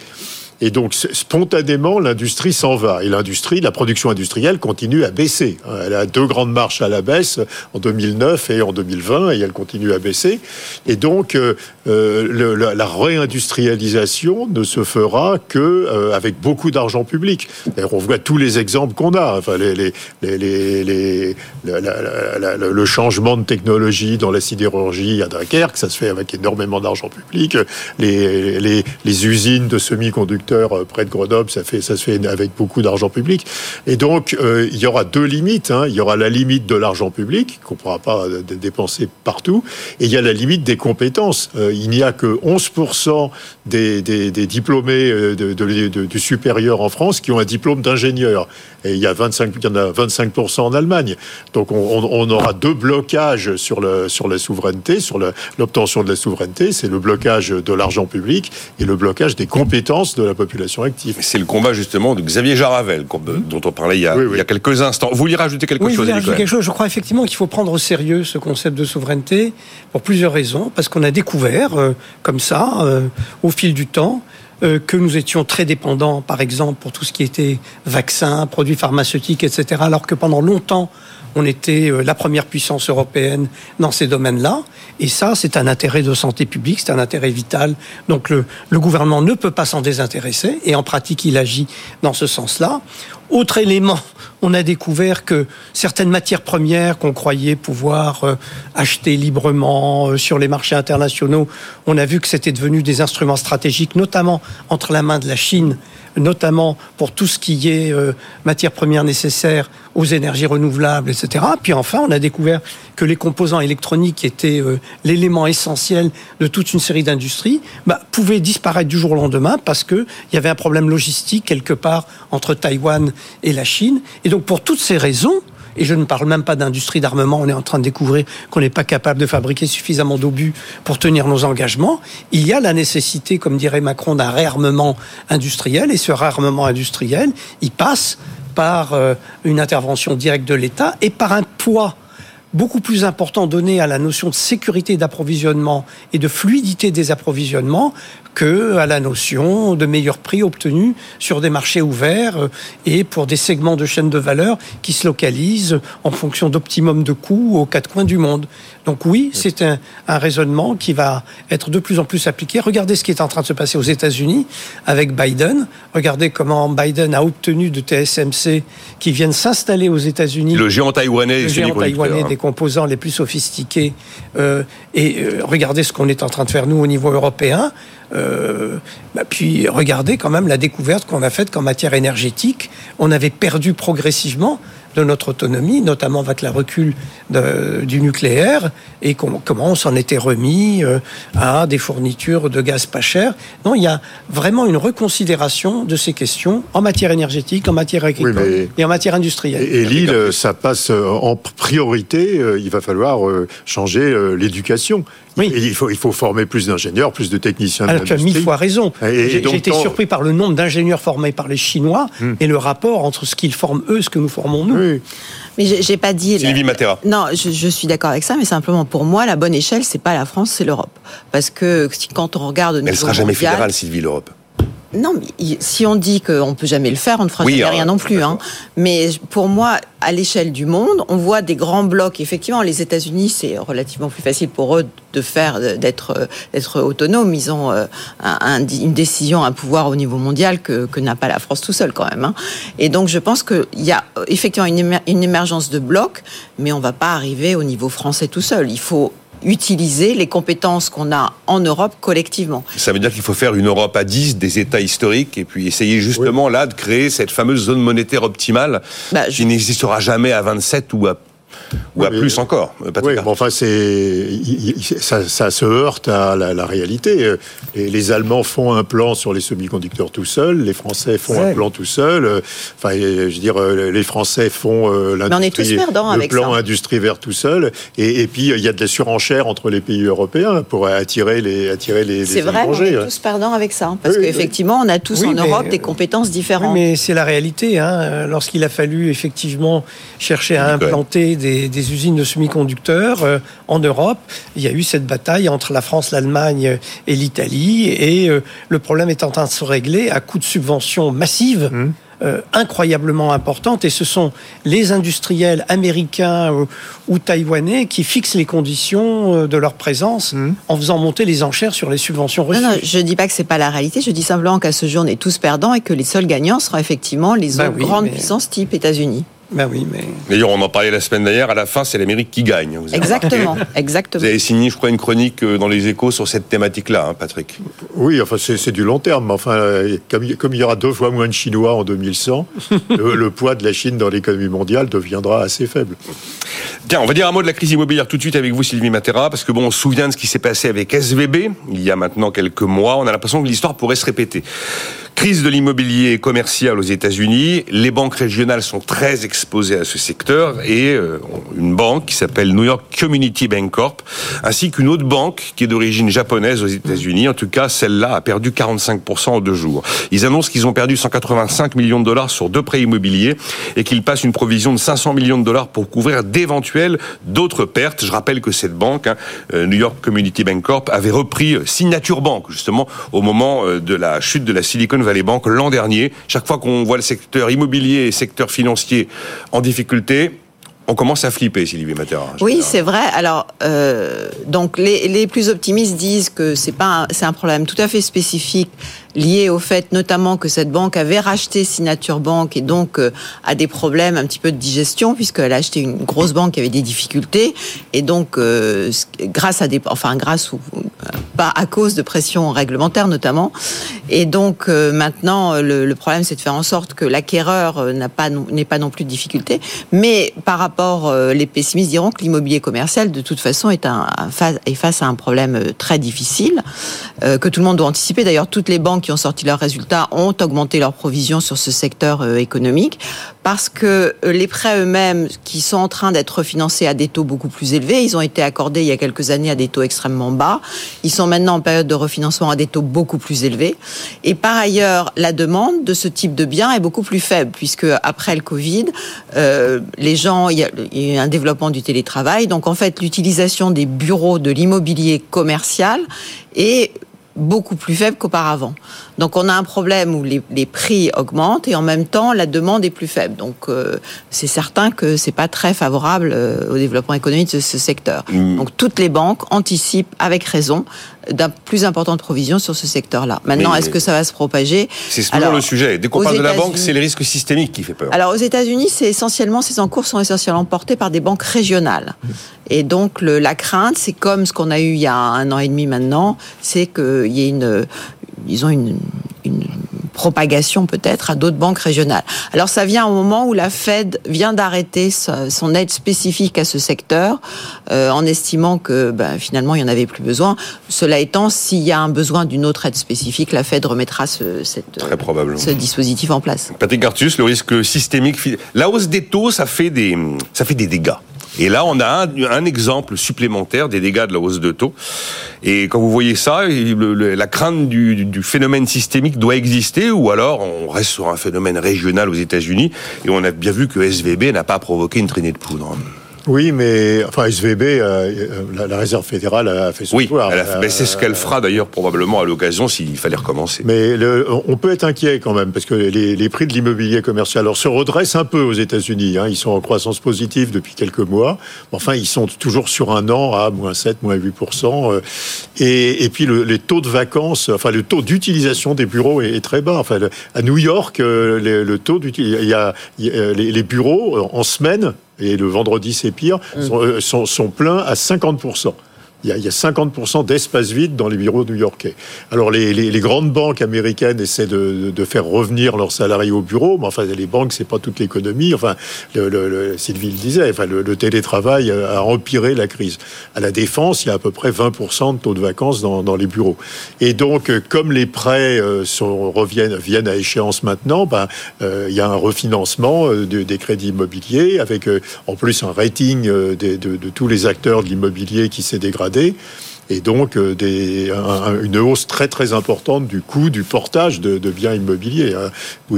Et donc, spontanément, l'industrie s'en va. Et l'industrie, la production industrielle continue à baisser. Elle a deux grandes marches à la baisse en 2009 et en 2020, et elle continue à baisser. Et donc, euh, euh, la, réindustrialisation ne se fera que euh, avec beaucoup d'argent public. D'ailleurs, on voit tous les exemples qu'on a. Enfin, le changement de technologie dans la sidérurgie à Dunkerque, ça se fait avec énormément d'argent public. Les usines de semi-conducteurs euh, près de Grenoble, ça, se fait avec beaucoup d'argent public. Et donc, euh, il y aura deux limites. Hein. Il y aura la limite de l'argent public, qu'on ne pourra pas euh, dépenser partout, et il y a la limite des compétences. il n'y a que 11% des, diplômés du supérieur en France qui ont un diplôme d'ingénieur. Et il y, a 25, il y en a 25% en Allemagne. Donc, on, aura deux blocages sur, sur la souveraineté, sur l'obtention de la souveraineté. C'est le blocage de l'argent public et le blocage des compétences de la population active. C'est le combat justement de Xavier Jaravel, dont on parlait il y a, il y a quelques instants. Vous voulez rajouter quelque chose rajouter quelque chose. Je crois effectivement qu'il faut prendre au sérieux ce concept de souveraineté pour plusieurs raisons. Parce qu'on a découvert, euh, comme ça, euh, au fil du temps, euh, que nous étions très dépendants, par exemple, pour tout ce qui était vaccins, produits pharmaceutiques, etc., alors que pendant longtemps, on était euh, la première puissance européenne dans ces domaines-là. Et ça, c'est un intérêt de santé publique, c'est un intérêt vital. Donc le, le gouvernement ne peut pas s'en désintéresser, et en pratique, il agit dans ce sens-là. Autre élément, on a découvert que certaines matières premières qu'on croyait pouvoir euh, acheter librement euh, sur les marchés internationaux, on a vu que c'était devenu des instruments stratégiques, notamment entre la main de la Chine notamment pour tout ce qui est euh, matières premières nécessaires aux énergies renouvelables, etc. Puis enfin, on a découvert que les composants électroniques, étaient l'élément essentiel de toute une série d'industries, bah, pouvaient disparaître du jour au lendemain parce qu'il y avait un problème logistique quelque part entre Taïwan et la Chine. Pour toutes ces raisons, et je ne parle même pas d'industrie d'armement, on est en train de découvrir qu'on n'est pas capable de fabriquer suffisamment d'obus pour tenir nos engagements. Il y a la nécessité, comme dirait Macron, d'un réarmement industriel, et ce réarmement industriel, il passe par euh, une intervention directe de l'État et par un poids beaucoup plus important donné à la notion de sécurité d'approvisionnement et de fluidité des approvisionnements que à la notion de meilleur prix obtenu sur des marchés ouverts euh, et pour des segments de chaînes de valeur qui se localisent en fonction d'optimum de coûts aux quatre coins du monde. Donc oui, c'est un, un, raisonnement qui va être de plus en plus appliqué. Regardez ce qui est en train de se passer aux États-Unis avec Biden. Regardez comment Biden a obtenu de TSMC qui viennent s'installer aux États-Unis. Le géant taïwanais, le géant taïwanais des composants les plus sophistiqués. Euh, et euh, regardez ce qu'on est en train de faire nous au niveau européen. Euh, bah, puis regardez quand même la découverte qu'on a faite qu'en matière énergétique, on avait perdu progressivement de notre autonomie, notamment avec la recul de, du nucléaire, et comment on s'en était remis euh, à des fournitures de gaz pas cher. Non, il y a vraiment une reconsidération de ces questions en matière énergétique, en matière agricole et en matière industrielle. Et, l'île, ça passe euh, en priorité, il va falloir changer l'éducation. Oui. il, faut, il faut former plus d'ingénieurs, plus de techniciens. Alors, tu as mille fois raison. J'ai été surpris par le nombre d'ingénieurs formés par les Chinois hmm. et le rapport entre ce qu'ils forment eux et ce que nous formons nous. Oui. Mais j'ai pas dit. Sylvie Matera. Non, je, je suis d'accord avec ça, mais simplement pour moi, la bonne échelle, c'est pas la France, c'est l'Europe. Parce que quand on regarde. Elle sera jamais fédérale, Sylvie, l'Europe. Non, mais si on dit qu'on ne peut jamais le faire, on ne fera jamais rien non plus. Hein. Mais pour moi, à l'échelle du monde, on voit des grands blocs. Effectivement, les États-Unis, c'est relativement plus facile pour eux de faire, d'être, d'être autonomes. Ils ont euh, une décision, un pouvoir au niveau mondial que, que n'a pas la France tout seul quand même. Hein. Et donc, je pense qu'il y a effectivement une émergence de blocs, mais on ne va pas arriver au niveau français tout seul. Il faut utiliser les compétences qu'on a en Europe collectivement. Ça veut dire qu'il faut faire une Europe à 10 des États historiques et puis essayer justement là de créer cette fameuse zone monétaire optimale bah, qui n'existera jamais à 27 ou à ou à plus encore. Euh, oui, mais enfin, c'est ça, se heurte à la, réalité. Les, les, Allemands font un plan sur les semi-conducteurs tout seuls, les Français font un plan tout seuls. Enfin, je veux dire, les Français font euh, l'industrie, le plan industrie verte tout seul. Et, puis, il y a de la surenchère entre les pays européens pour attirer les attirer les. C'est vrai, on est tous perdants avec ça, hein, parce qu'effectivement, on a tous en Europe des compétences différentes. mais c'est la réalité. Hein, lorsqu'il a fallu effectivement chercher à implanter des des, usines de semi-conducteurs euh, en Europe. Il y a eu cette bataille entre la France, l'Allemagne et l'Italie, et euh, le problème est en train de se régler à coup de subventions massives. Mmh. Euh, incroyablement importantes et ce sont les industriels américains ou, taïwanais qui fixent les conditions de leur présence mmh. en faisant monter les enchères sur les subventions reçues. Non, non, je dis pas que c'est pas la réalité, je dis simplement qu'à ce jour on est tous perdants et que les seuls gagnants seront effectivement les bah autres grandes puissances type États-Unis. Ben oui, mais. D'ailleurs, on en parlait la semaine dernière. À la fin, c'est l'Amérique qui gagne. exactement, exactement. Vous avez signé, je crois, une chronique euh, dans les Échos sur cette thématique-là, hein, Patrick. Oui, enfin, c'est du long terme. Enfin, euh, comme, il y aura deux fois moins de Chinois en 2100, le, poids de la Chine dans l'économie mondiale deviendra assez faible. Tiens, on va dire un mot de la crise immobilière tout de suite avec vous, Sylvie Matera, parce que bon, on se souvient de ce qui s'est passé avec SVB il y a maintenant quelques mois. On a l'impression que l'histoire pourrait se répéter. Crise de l'immobilier commercial aux États-Unis. Les banques régionales sont très exposées à ce secteur et euh, une banque qui s'appelle New York Community Bank Corp, ainsi qu'une autre banque qui est d'origine japonaise aux États-Unis. En tout cas, celle-là a perdu 45% en deux jours. Ils annoncent qu'ils ont perdu 185 millions de dollars sur deux prêts immobiliers et qu'ils passent une provision de 500 millions de dollars pour couvrir d'éventuelles d'autres pertes. Je rappelle que cette banque, hein, euh, New York Community Bank Corp, avait repris euh, Signature Bank justement au moment de la chute de la Silicon Valley Bank l'an dernier. Chaque fois qu'on voit le secteur immobilier et secteur financier en difficulté, on commence à flipper, Sylvie Matera. Oui, c'est vrai. Alors, euh, donc les, les, plus optimistes disent que c'est pas c'est un problème tout à fait spécifique lié au fait notamment que cette banque avait racheté Signature Bank et donc euh, a des problèmes un petit peu de digestion puisqu'elle a acheté une grosse banque qui avait des difficultés et donc euh, grâce à des enfin grâce ou pas à cause de pression réglementaire notamment et donc maintenant le, problème c'est de faire en sorte que l'acquéreur n'a pas n'est pas non plus de difficultés mais par rapport euh, les pessimistes diront que l'immobilier commercial, de toute façon, est, un, est face à un problème euh, très difficile, euh, que tout le monde doit anticiper. D'ailleurs, toutes les banques ont sorti leurs résultats ont augmenté leurs provisions sur ce secteur économique, parce que les prêts eux-mêmes, qui sont en train d'être refinancés à des taux beaucoup plus élevés, ils ont été accordés il y a quelques années à des taux extrêmement bas. Ils sont maintenant en période de refinancement à des taux beaucoup plus élevés. Et par ailleurs, la demande de ce type de biens est beaucoup plus faible, puisque après le Covid, les gens, il y a il y a un développement du télétravail. Donc en fait, l'utilisation des bureaux de l'immobilier commercial est beaucoup plus faible qu'auparavant. Donc on a un problème où les, prix augmentent et en même temps la demande est plus faible. Donc euh, c'est certain que c'est pas très favorable euh, au développement économique de ce secteur. Mm. Donc toutes les banques anticipent avec raison d'un plus importante provision sur ce secteur-là. Maintenant, est-ce que ça va se propager C'est toujours le sujet. Dès qu'on parle de la banque, c'est le risque systémique qui fait peur. Alors aux États-Unis, c'est essentiellement ces encours sont essentiellement portés par des banques régionales. Et donc la crainte, c'est comme ce qu'on a eu il y a un an et demi maintenant, c'est qu'il y ait une, ils ont une, une propagation peut-être à d'autres banques régionales. Alors ça vient au moment où la Fed vient d'arrêter son aide spécifique à ce secteur euh, en estimant que ben, finalement il n'y en avait plus besoin. Cela étant, s'il y a un besoin d'une autre aide spécifique, la Fed remettra ce, cette, ce dispositif en place. Patrick Gartus, le risque systémique, la hausse des taux, ça fait des, ça fait des dégâts. Et là, on a un, exemple supplémentaire des dégâts de la hausse de taux. Et quand vous voyez ça, la crainte du, phénomène systémique doit exister, ou alors on reste sur un phénomène régional aux États-Unis. Et on a bien vu que SVB n'a pas provoqué une traînée de poudre. Oui, mais enfin SVB, euh, euh, la, réserve fédérale a fait son oui, c'est ce qu'elle fera d'ailleurs probablement à l'occasion s'il fallait recommencer. Mais on peut être inquiet quand même parce que les, prix de l'immobilier commercial alors, se redressent un peu aux États-Unis. Hein, ils sont en croissance positive depuis quelques mois. Enfin, ils sont toujours sur un an à moins 7, moins 8 euh, et, et puis le, les taux de vacances, enfin le taux d'utilisation des bureaux est, très bas. Enfin, à New York, le, taux d'utilisation, il y a, les, les bureaux en semaine et le vendredi c'est pire, mm. euh, sont, sont, pleins à 50% il y a, il y a 50% d'espace vide dans les bureaux new-yorkais. Alors les, grandes banques américaines essaient de, faire revenir leurs salariés au bureau, mais enfin les banques c'est pas toute l'économie. Enfin le, Sylvie le disait, enfin le, télétravail a empiré la crise. À la défense, il y a à peu près 20% de taux de vacances dans, les bureaux. Et donc comme les prêts euh, reviennent viennent à échéance maintenant, ben euh, il y a un refinancement euh, des crédits immobiliers avec en plus un rating de tous les acteurs de l'immobilier qui s'est dégradé et donc euh, des, une hausse très très importante du coût du portage de, biens immobiliers. Hein,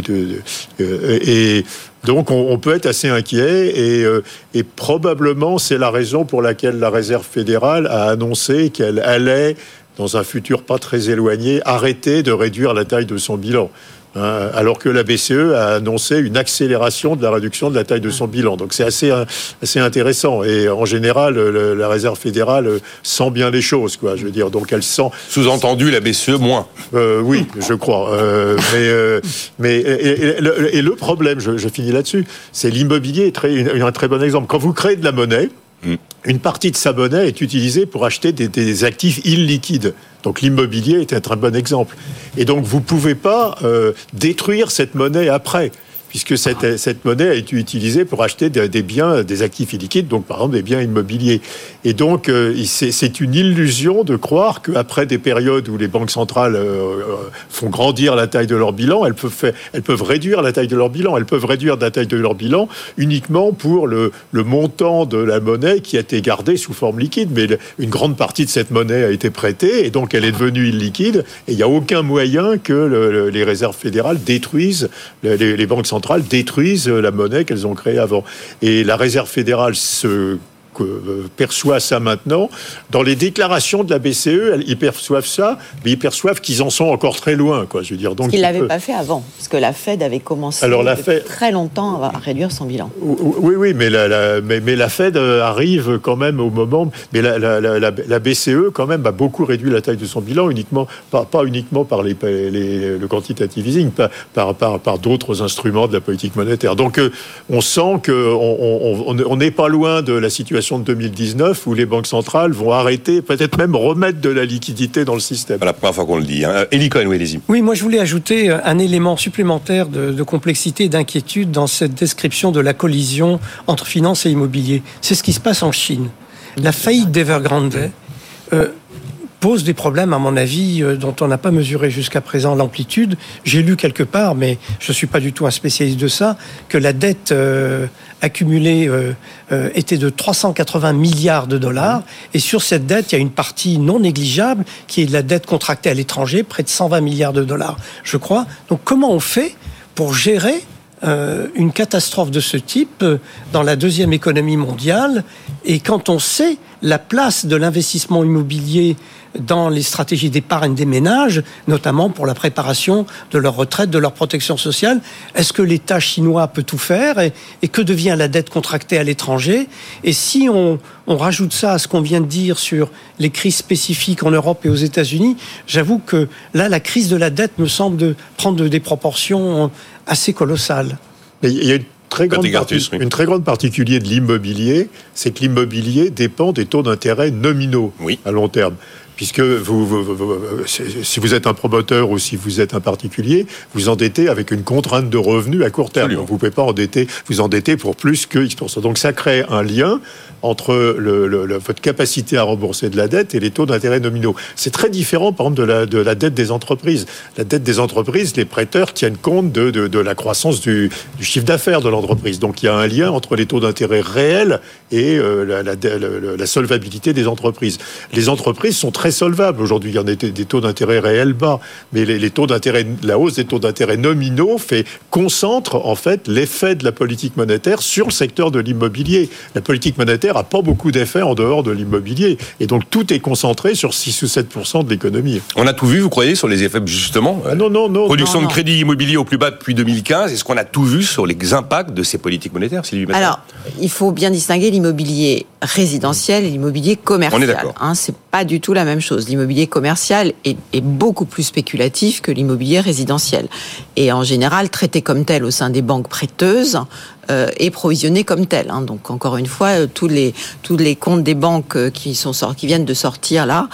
euh, et donc on, peut être assez inquiet et, euh, et probablement c'est la raison pour laquelle la Réserve fédérale a annoncé qu'elle allait, dans un futur pas très éloigné, arrêter de réduire la taille de son bilan. Hein, alors que la BCE a annoncé une accélération de la réduction de la taille de son bilan. Donc c'est assez, assez intéressant. Et en général, la Réserve fédérale sent bien les choses, quoi. Je veux dire, donc elle sent. Sous-entendu, la BCE moins. Euh, oui, je crois. Euh, mais euh, mais et, le problème, je, finis là-dessus, c'est l'immobilier est très, un très bon exemple. Quand vous créez de la monnaie. Mm. Une partie de sa monnaie est utilisée pour acheter des, actifs illiquides. Donc l'immobilier est un très bon exemple. Et donc vous ne pouvez pas euh, détruire cette monnaie après. Puisque cette, cette monnaie a été utilisée pour acheter des, biens, des actifs illiquides, donc par exemple des biens immobiliers. Et donc, euh, c'est une illusion de croire qu'après des périodes où les banques centrales euh, font grandir la taille de leur bilan, elles peuvent, elles peuvent réduire la taille de leur bilan. Elles peuvent réduire la taille de leur bilan uniquement pour le, le montant de la monnaie qui a été gardée sous forme liquide. Mais une grande partie de cette monnaie a été prêtée et donc elle est devenue illiquide. Et il n'y a aucun moyen que les réserves fédérales détruisent, les banques centrales détruisent la monnaie qu'elles ont créée avant. Et la réserve fédérale se euh, perçoit ça maintenant. Dans les déclarations de la BCE, ils perçoivent ça, mais ils perçoent qu'ils en sont encore très loin. Quoi, je veux dire. Donc, qu'ils ne l'avaient pas fait avant, parce que la Fed avait commencé Alors, la Fed... très longtemps à réduire son bilan. Oui, oui, mais la, mais, la Fed euh, arrive quand même au moment... Mais la, BCE, quand même, a beaucoup réduit la taille de son bilan, uniquement, pas, pas uniquement par les, le quantitative easing, par, par, par d'autres instruments de la politique monétaire. Donc, euh, on sent qu'on n'est pas loin de la situation de 2019 où les banques centrales vont arrêter, peut-être même remettre de la liquidité dans le système. La première fois qu'on le dit. Hein. Elie Cohen, oui, Oui, moi je voulais ajouter un élément supplémentaire de, complexité et d'inquiétude dans cette description de la collision entre finance et immobilier. C'est ce qui se passe en Chine. La faillite d'Evergrande euh, pose des problèmes, à mon avis, euh, dont on n'a pas mesuré jusqu'à présent l'amplitude. J'ai lu quelque part, mais je ne suis pas du tout un spécialiste de ça, que la dette euh, accumulée euh, était de 380 milliards de dollars. Et sur cette dette, il y a une partie non négligeable qui est de la dette contractée à l'étranger, près de 120 milliards de dollars, je crois. Donc comment on fait pour gérer une catastrophe de ce type dans la deuxième économie mondiale? Et quand on sait la place de l'investissement immobilier dans les stratégies d'épargne des ménages, notamment pour la préparation de leur retraite, de leur protection sociale. Est-ce que l'État chinois peut tout faire et, que devient la dette contractée à l'étranger? Et si on, on, rajoute ça à ce qu'on vient de dire sur les crises spécifiques en Europe et aux États-Unis, j'avoue que là, la crise de la dette me semble de prendre des proportions assez colossales. il y a une très grande une très grande particulier de l'immobilier, c'est que l'immobilier dépend des taux d'intérêt nominaux à long terme puisque vous, si vous êtes un promoteur ou si vous êtes un particulier, vous endettez avec une contrainte de revenus à court terme. vous ne pouvez pas endetter, vous endetter pour plus que X%. Donc ça crée un lien entre le, votre capacité à rembourser de la dette et les taux d'intérêt nominaux. C'est très différent, par exemple, de la, de la, dette des entreprises. La dette des entreprises, les prêteurs tiennent compte de, de, la croissance du, du chiffre d'affaires de l'entreprise. Donc il y a un lien entre les taux d'intérêt réels et euh, la, la, solvabilité des entreprises. Les entreprises sont très solvable. Aujourd'hui, il y en a des, taux d'intérêt réels bas, mais les, taux d'intérêt, la hausse des taux d'intérêt nominaux fait concentre en fait l'effet de la politique monétaire sur le secteur de l'immobilier. La politique monétaire a pas beaucoup d'effets en dehors de l'immobilier, et donc tout est concentré sur 6 ou 7 de l'économie. On a tout vu, vous croyez, sur les effets justement? Ah Non, non, non. Production de crédit immobilier au plus bas depuis 2015. Est-ce qu'on a tout vu sur les impacts de ces politiques monétaires, Alors, il faut bien distinguer l'immobilier résidentiel et l'immobilier commercial. On est d'accord. Hein, c'est pas du tout la même chose. L'immobilier commercial est, beaucoup plus spéculatif que l'immobilier résidentiel. Et en général, traité comme tel au sein des banques prêteuses euh, et provisionné comme tel. Hein. Donc encore une fois, euh, tous les comptes des banques euh, qui viennent de sortir là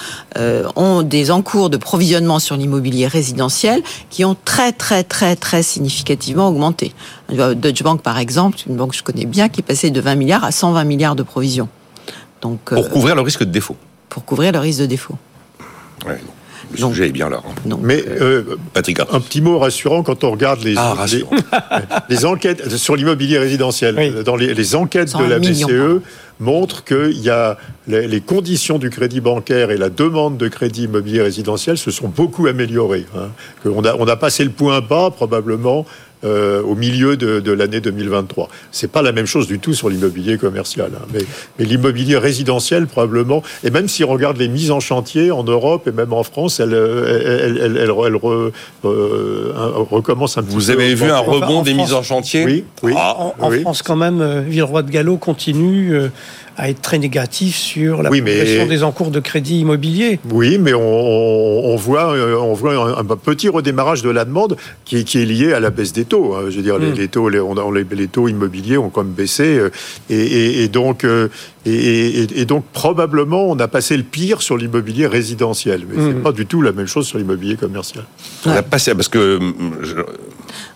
ont des encours de provisionnement sur l'immobilier résidentiel qui ont très très très très significativement augmenté. Deutsche Bank par exemple, une banque que je connais bien, qui est passée de 20 milliards à 120 milliards de provisions. Pour couvrir le risque de défaut pour couvrir le risque de défaut. Ouais, le sujet est bien là. Hein. Mais euh, Patrick, un petit mot rassurant quand on regarde les, ah, les, enquêtes sur l'immobilier résidentiel. Dans les, enquêtes de la BCE montrent que y a les, conditions du crédit bancaire et la demande de crédit immobilier résidentiel se sont beaucoup améliorées. Hein. on, a, on a passé le point bas probablement euh, au milieu de, l'année 2023. C'est pas la même chose du tout sur l'immobilier commercial, hein. mais, l'immobilier résidentiel probablement. Et même si on regarde les mises en chantier en Europe et même en France, elle, elle, elle, euh, recommence un petit peu. Vous avez vu un rebond des mises en chantier Oui, oui. en, France quand même, euh, Villeroy de Gallo continue à être très négatif sur la oui, des encours de crédit immobilier. Oui, mais on, voit, on voit un, petit redémarrage de la demande qui, qui, est lié à la baisse des taux. Hein. Je veux dire, les, hmm. taux, les, taux immobiliers ont quand même baissé. Euh, et, donc, Et, donc probablement on a passé le pire sur l'immobilier résidentiel, mais c'est hmm. pas du tout la même chose sur l'immobilier commercial. On a passé parce que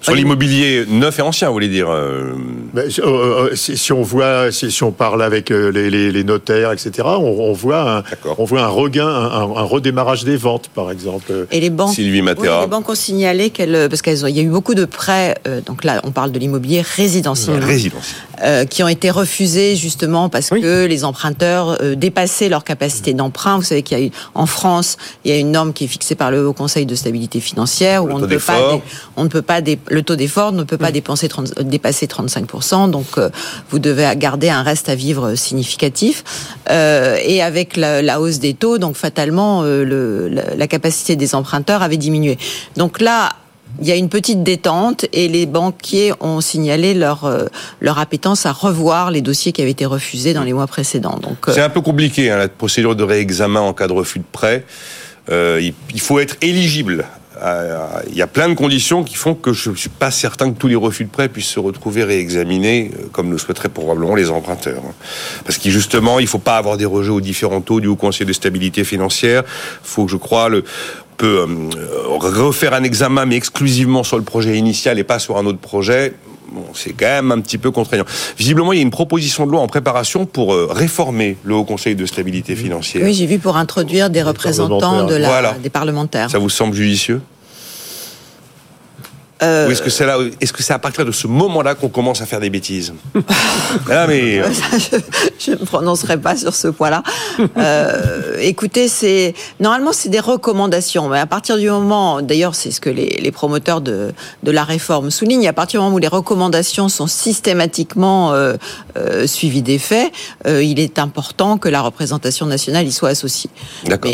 sur l'immobilier neuf et ancien, vous voulez dire euh, euh, euh, si, on voit, si, on parle avec les, notaires, etc., on, voit un, on voit un regain, un, redémarrage des ventes, par exemple. Et les banques, Sylvie les banques ont signalé qu'elles, parce qu'il y a eu beaucoup de prêts. donc là, on parle de l'immobilier résidentiel, résidentiel. qui ont été refusés justement parce que les emprunteurs dépassaient leur capacité d'emprunt. Vous savez qu'il y a en France, il y a une norme qui est fixée par le Haut Conseil de stabilité financière où on ne, peut pas, on ne peut pas le taux d'effort ne peut pas mm. dépenser dépasser 35%, donc euh, vous devez garder un reste à vivre significatif. Euh, et avec la, hausse des taux, donc fatalement, euh, la, capacité des emprunteurs avait diminué. Donc là, il y a une petite détente et les banquiers ont signalé leur leur appétence à revoir les dossiers qui avaient été refusés dans les mois précédents. Donc c'est un peu compliqué hein, la procédure de réexamen en cas de refus de prêt. il faut être éligible euh, il y a plein de conditions qui font que je ne suis pas certain que tous les refus de prêt puissent se retrouver réexaminés, euh, comme le souhaiteraient probablement les emprunteurs. Parce que justement, il ne faut pas avoir des rejets aux différents taux du Haut Conseil de stabilité financière. Il faut que je crois le peut euh, refaire un examen, mais exclusivement sur le projet initial et pas sur un autre projet. Bon, c'est quand même un petit peu contraignant. Visiblement, il y a une proposition de loi en préparation pour réformer le Haut Conseil de stabilité financière. Oui, j'ai vu pour introduire des représentants de la, des parlementaires. Ça vous semble judicieux? Euh, Ou est-ce que c'est là, est-ce que c'est à partir de ce moment-là qu'on commence à faire des bêtises ah, mais... Euh, je, ne me prononcerai pas sur ce point-là. Euh, écoutez, c'est normalement c'est des recommandations, mais à partir du moment, d'ailleurs, c'est ce que les, promoteurs de, de, la réforme soulignent, à partir du moment où les recommandations sont systématiquement euh, suivies des faits, il est important que la représentation nationale y soit associée. D'accord.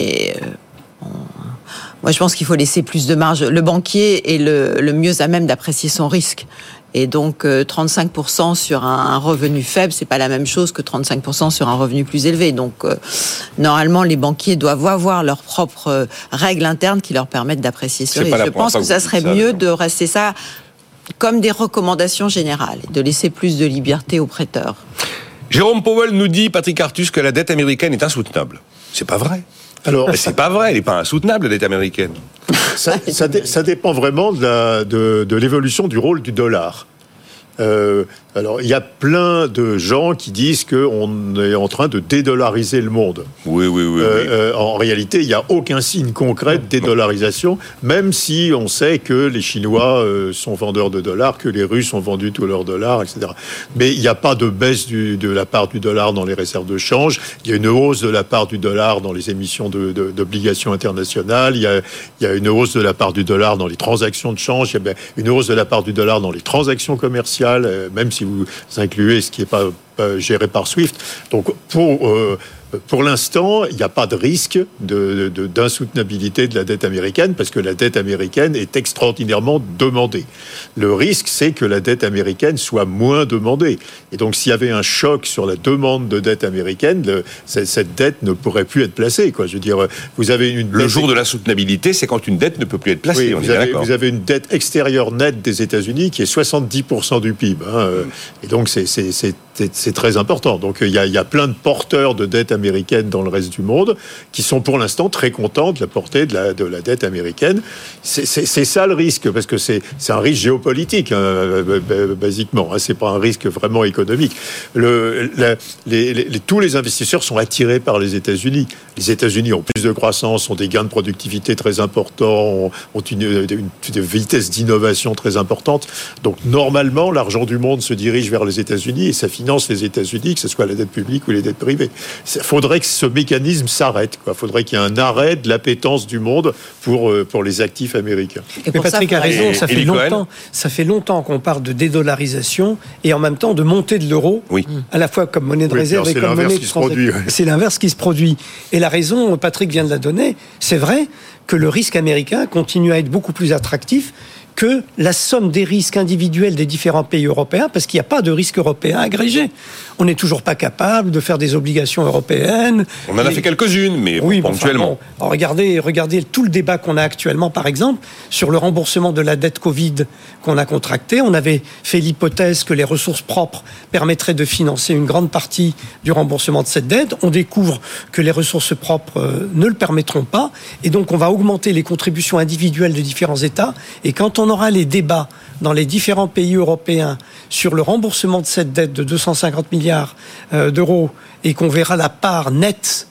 Moi, je pense qu'il faut laisser plus de marge. Le banquier est le, mieux à même d'apprécier son risque. Et donc, 35% euh, sur un, revenu faible, c'est pas la même chose que 35% sur un revenu plus élevé. Donc, euh, normalement, les banquiers doivent avoir leurs propres euh, règles internes qui leur permettent d'apprécier ce risque. Je pense que ça serait mieux de rester ça comme des recommandations générales, de laisser plus de liberté aux prêteurs. Jérôme Powell nous dit, Patrick Artus, que la dette américaine est insoutenable. C'est pas vrai. Alors, c'est pas vrai, elle n'est pas insoutenable, la dette américaine. Ça, ça, dépend vraiment de l'évolution du rôle du dollar. Euh, alors, il y a plein de gens qui disent qu'on est en train de dédollariser le monde. Oui, oui, oui. Euh, euh, en réalité, il n'y a aucun signe concret de dédollarisation, même si on sait que les Chinois sont vendeurs de dollars, que les Russes ont vendu tous leurs dollars, etc. Mais il n'y a pas de baisse de la part du dollar dans les réserves de change. Il y a une hausse de la part du dollar dans les émissions d'obligations internationales. Il y, a, il y, a, une hausse de la part du dollar dans les transactions de change. Il y a une hausse de la part du dollar dans les transactions commerciales euh, même si vous incluez ce qui n'est pas, géré par SWIFT. Donc, pour euh, pour l'instant, il n'y a pas de risque d'insoutenabilité de, de, la dette américaine parce que la dette américaine est extraordinairement demandée. Le risque, c'est que la dette américaine soit moins demandée. Et donc, s'il y avait un choc sur la demande de dette américaine, cette dette ne pourrait plus être placée. Quoi. Je veux dire, vous avez une le jour de la soutenabilité, c'est quand une dette ne peut plus être placée. vous, avez, vous, avez, une dette extérieure nette des États-Unis qui est 70% du PIB. Hein. Et donc, c'est très important. Donc, il y, a, plein de porteurs de dette américaine dans le reste du monde qui sont pour l'instant très contents de la portée de la, de la dette américaine. C'est ça le risque, parce que c'est un risque géopolitique, hein, basiquement. Hein, c'est pas un risque vraiment économique. Tous les investisseurs sont attirés par les États-Unis. Les États-Unis ont plus de croissance, ont des gains de productivité très importants, ont une, vitesse d'innovation très importante. Donc normalement, l'argent du monde se dirige vers les États-Unis et ça finance les États-Unis, que ce soit la dette publique ou les dettes privées faudrait que ce mécanisme s'arrête. Il faudrait qu'il y ait un arrêt de l'appétence du monde pour, euh, pour les actifs américains. Et Patrick a raison, ça, fait longtemps, ça fait longtemps qu'on parle de dédollarisation et en même temps de montée de l'euro, oui. à la fois comme monnaie de réserve et comme monnaie de transaction. C'est l'inverse qui se produit. Et la raison, Patrick vient de la donner, c'est vrai que le risque américain continue à être beaucoup plus attractif que la somme des risques individuels des différents pays européens, parce qu'il n'y a pas de risque européen agrégé. On n'est toujours pas capable de faire des obligations européennes. On en a fait quelques-unes, mais oui, ponctuellement. regardez, regardez tout le débat qu'on a actuellement, par exemple, sur le remboursement de la dette Covid qu'on a contractée. On avait fait l'hypothèse que les ressources propres permettraient de financer une grande partie du remboursement de cette dette. On découvre que les ressources propres euh, ne le permettront pas. Et donc, on va augmenter les contributions individuelles de différents États. Et quand on aura les débats dans les différents pays européens sur le remboursement de cette dette de 250 milliards euh, d'euros et qu'on verra la part nette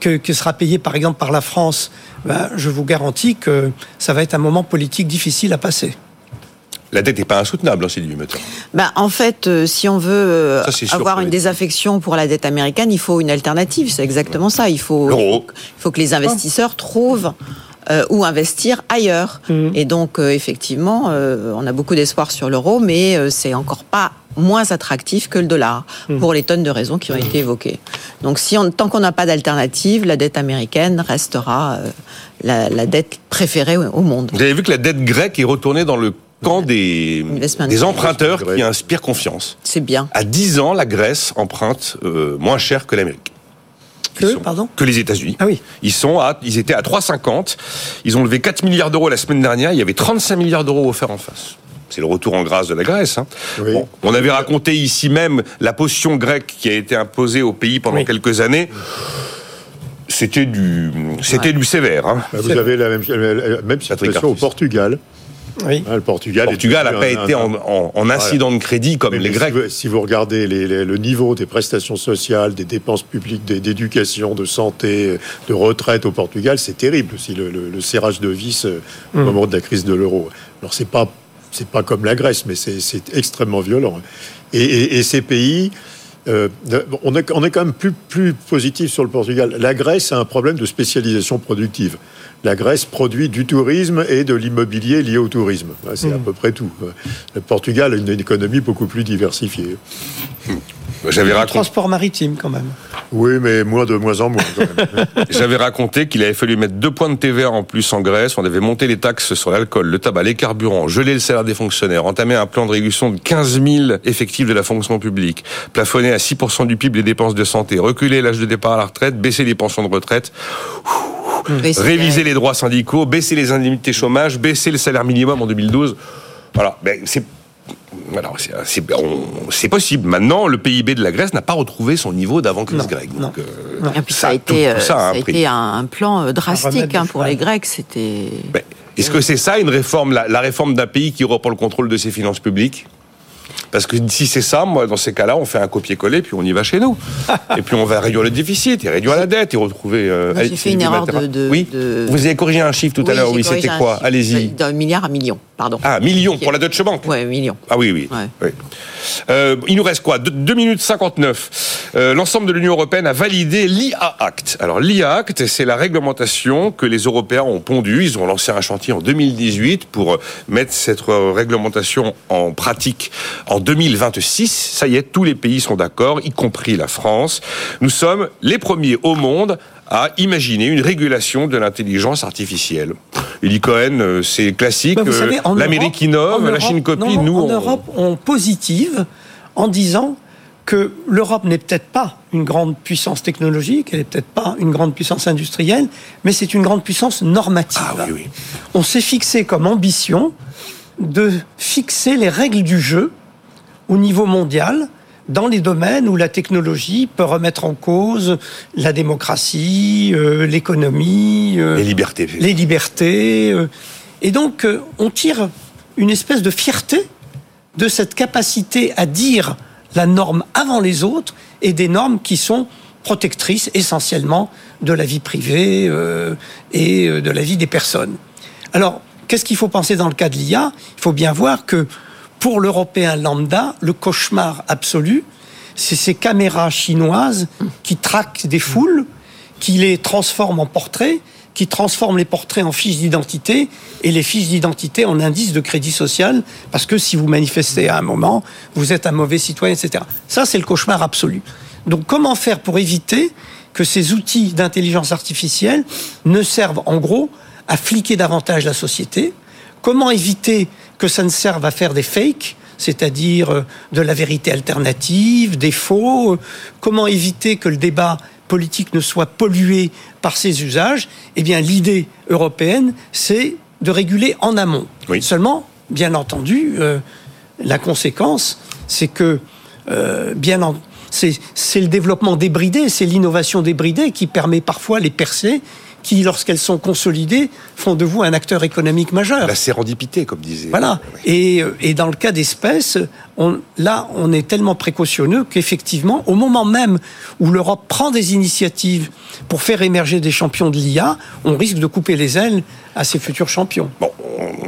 que, sera payée par exemple par la France, ben, je vous garantis que ça va être un moment politique difficile à passer. La dette n'est pas insoutenable, hein, Sylvie Metter. Ben, en fait, euh, si on veut euh, avoir une désaffection pour la dette américaine, il faut une alternative. C'est exactement ça. Il faut, il faut que les investisseurs trouvent euh, ou investir ailleurs. Mmh. Et donc, euh, effectivement, euh, on a beaucoup d'espoir sur l'euro, mais c'est encore pas moins attractif que le dollar, mmh. pour les tonnes de raisons qui ont été évoquées. Donc, si on, tant qu'on n'a pas d'alternative, la dette américaine restera la, la, dette préférée au monde. Vous avez vu que la dette grecque est retournée dans le camp des, des emprunteurs qui inspirent confiance. C'est bien. À 10 ans, la Grèce emprunte moins cher que l'Amérique. Que, pardon que les États-Unis. Ah oui. Ils sont à, ils étaient à 3,50. Ils ont levé 4 milliards d'euros la semaine dernière. Il y avait 35 milliards d'euros offerts en face. C'est le retour en grâce de la Grèce. Hein. on avait raconté ici même la potion grecque qui a été imposée au pays pendant quelques années c'était du, c'était du sévère. Hein. Vous avez la même, la même situation au Portugal. Oui. Ah, le Portugal n'a pas été en, incident de crédit comme les Grecs. Si vous, regardez le niveau des prestations sociales, des dépenses publiques, d'éducation, de santé, de retraite au Portugal, c'est terrible. Si le, serrage de vis euh, au mm. moment de la crise de l'euro. Alors c'est pas c'est pas comme la Grèce, mais c'est extrêmement violent. Et, ces pays, euh, on, est, on, est, quand même plus, plus positif sur le Portugal. La Grèce a un problème de spécialisation productive la Grèce produit du tourisme et de l'immobilier lié au tourisme. C'est à hmm. peu près tout. Le Portugal a une économie beaucoup plus diversifiée. J'avais raconté... Transport maritime quand même. Oui, mais moins de moins en moins. J'avais raconté qu'il avait fallu mettre deux points de TVA en plus en Grèce. On avait monté les taxes sur l'alcool, le tabac, les carburants, gelé le salaire des fonctionnaires, entamé un plan de réduction de 15 000 effectifs de la fonction publique, plafonné à 6% du PIB les dépenses de santé, reculer l'âge de départ à la retraite, baisser les pensions de retraite. Réviser les droits syndicaux, baisser les indemnités chômage, baisser le salaire minimum en 2012. Voilà, ben, c'est c'est possible. Maintenant, le PIB de la Grèce n'a pas retrouvé son niveau d'avant crise grecque. ça, a été, un, plan euh, drastique hein, pour les Grecs. C'était. Est-ce que c'est ça une réforme, la réforme d'un pays qui reprend le contrôle de ses finances publiques? Parce que si c'est ça, moi, dans ces cas-là, on fait un copier-coller, puis on y va chez nous. et puis on va réduire le déficit, et réduire la dette, et retrouver. Euh, J'ai fait une erreur de, Oui. Vous avez corrigé un chiffre tout à l'heure. Oui, c'était quoi? Allez-y. D'un milliard à million, pardon. Ah, million pour la Deutsche Bank? Oui, million. Ah oui, oui. Euh, il nous reste quoi? 2 minutes 59. Euh, L'ensemble de l'Union européenne a validé l'IA Act. Alors l'IA Act, c'est la réglementation que les Européens ont pondue. Ils ont lancé un chantier en 2018 pour mettre cette réglementation en pratique en 2026. Ça y est, tous les pays sont d'accord, y compris la France. Nous sommes les premiers au monde à imaginer une régulation de l'intelligence artificielle. dit Cohen, euh, c'est classique. Euh, L'Amérique innove, la Chine copie. nous, en Europe, on positive en disant que l'Europe n'est peut-être pas une grande puissance technologique, elle n'est peut-être pas une grande puissance industrielle, mais c'est une grande puissance normative. Ah, oui, oui. On s'est fixé comme ambition de fixer les règles du jeu au niveau mondial dans les domaines où la technologie peut remettre en cause la démocratie, euh, l'économie, euh, les libertés. Les libertés. Euh. et donc, on tire une espèce de fierté de cette capacité à dire la norme avant les autres et des normes qui sont protectrices essentiellement de la vie privée et de la vie des personnes. Alors, qu'est-ce qu'il faut penser dans le cas de l'IA Il faut bien voir que pour l'Européen lambda, le cauchemar absolu, c'est ces caméras chinoises qui traquent des foules, qui les transforment en portraits, qui transforment les portraits en fiches d'identité et les fiches d'identité en indices de crédit social, parce que si vous manifestez à un moment, vous êtes un mauvais citoyen, etc. Ça, c'est le cauchemar absolu. Donc comment faire pour éviter que ces outils d'intelligence artificielle ne servent en gros à fliquer davantage la société? Comment éviter que ça ne serve à faire des fakes, c'est-à-dire de la vérité alternative, des faux, comment éviter que le débat politique ne soit pollué par ces usages, eh bien l'idée européenne, c'est de réguler en amont. Seulement, bien entendu, euh, la conséquence, c'est que euh, bien c'est le développement débridé, c'est l'innovation débridée qui permet parfois les percées qui, lorsqu'elles sont consolidées, font de vous un acteur économique majeur. La sérendipité, comme disait. Voilà. Et, euh, et dans le cas d'espèces, on, là, on est tellement précautionneux qu'effectivement, au moment même où l'Europe prend des initiatives pour faire émerger des champions de l'IA, on risque de couper les ailes à ses futurs champions. Bon,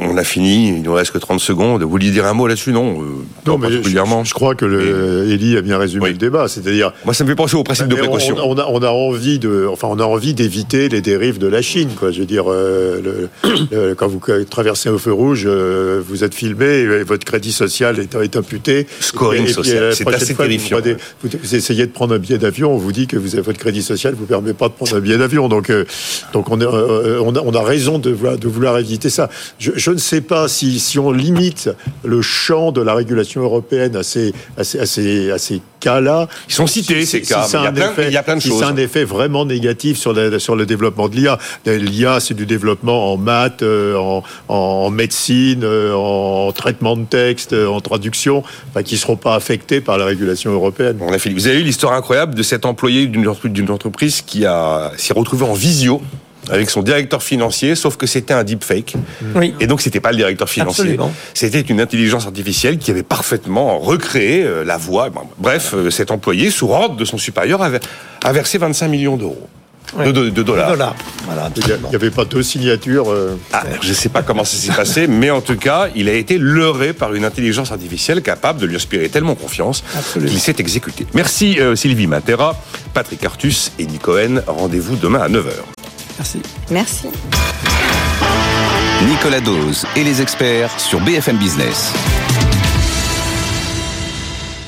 on a fini, il ne nous reste que 30 secondes. Vous vouliez dire un mot là-dessus, non euh, Non, mais je, crois que le, a bien résumé le débat. C'est-à-dire, moi, ça me fait penser au principe de précaution. On, a, on, a, envie de, enfin, on a envie d'éviter les dérives de la Chine, quoi. Je veux dire, euh, quand vous traversez au feu rouge, euh, vous êtes filmé, et votre crédit social est, est imputé. Scoring social, c'est assez terrifiant. Vous, vous, essayez de prendre un billet d'avion, on vous dit que vous avez votre crédit social vous permet pas de prendre un billet d'avion. Donc, donc on, on, a, on a raison de de vouloir éviter ça. Je, ne sais pas si, si, on limite le champ de la régulation européenne à ces, à ces, à ces, cas-là. Ils sont cités, ces cas. il, y a plein, il y a plein de choses. C'est un effet vraiment négatif sur, sur le développement de l'IA. L'IA, c'est du développement en maths, euh, en, en, médecine, euh, en traitement de texte, euh, en traduction, qui ne seront pas affectés par la régulation européenne. On a fait, vous avez eu l'histoire incroyable de cet employé d'une entreprise qui s'est retrouvé en visio avec son directeur financier, sauf que c'était un deepfake. Oui. Et donc, c'était pas le directeur financier. C'était une intelligence artificielle qui avait parfaitement recréé euh, la voix. Bref, euh, cet employé, sous ordre de son supérieur, avait, a versé 25 millions d'euros. De, dollars. il n'y avait pas deux signatures. Euh. Ah, je ne sais pas comment ça s'est passé, mais en tout cas, il a été leurré par une intelligence artificielle capable de lui inspirer tellement confiance qu'il s'est exécuté. Merci Sylvie Matera, Patrick Artus et Nick Cohen. Rendez-vous demain à 9h. Merci. Merci. Nicolas Dose et les experts sur BFM Business.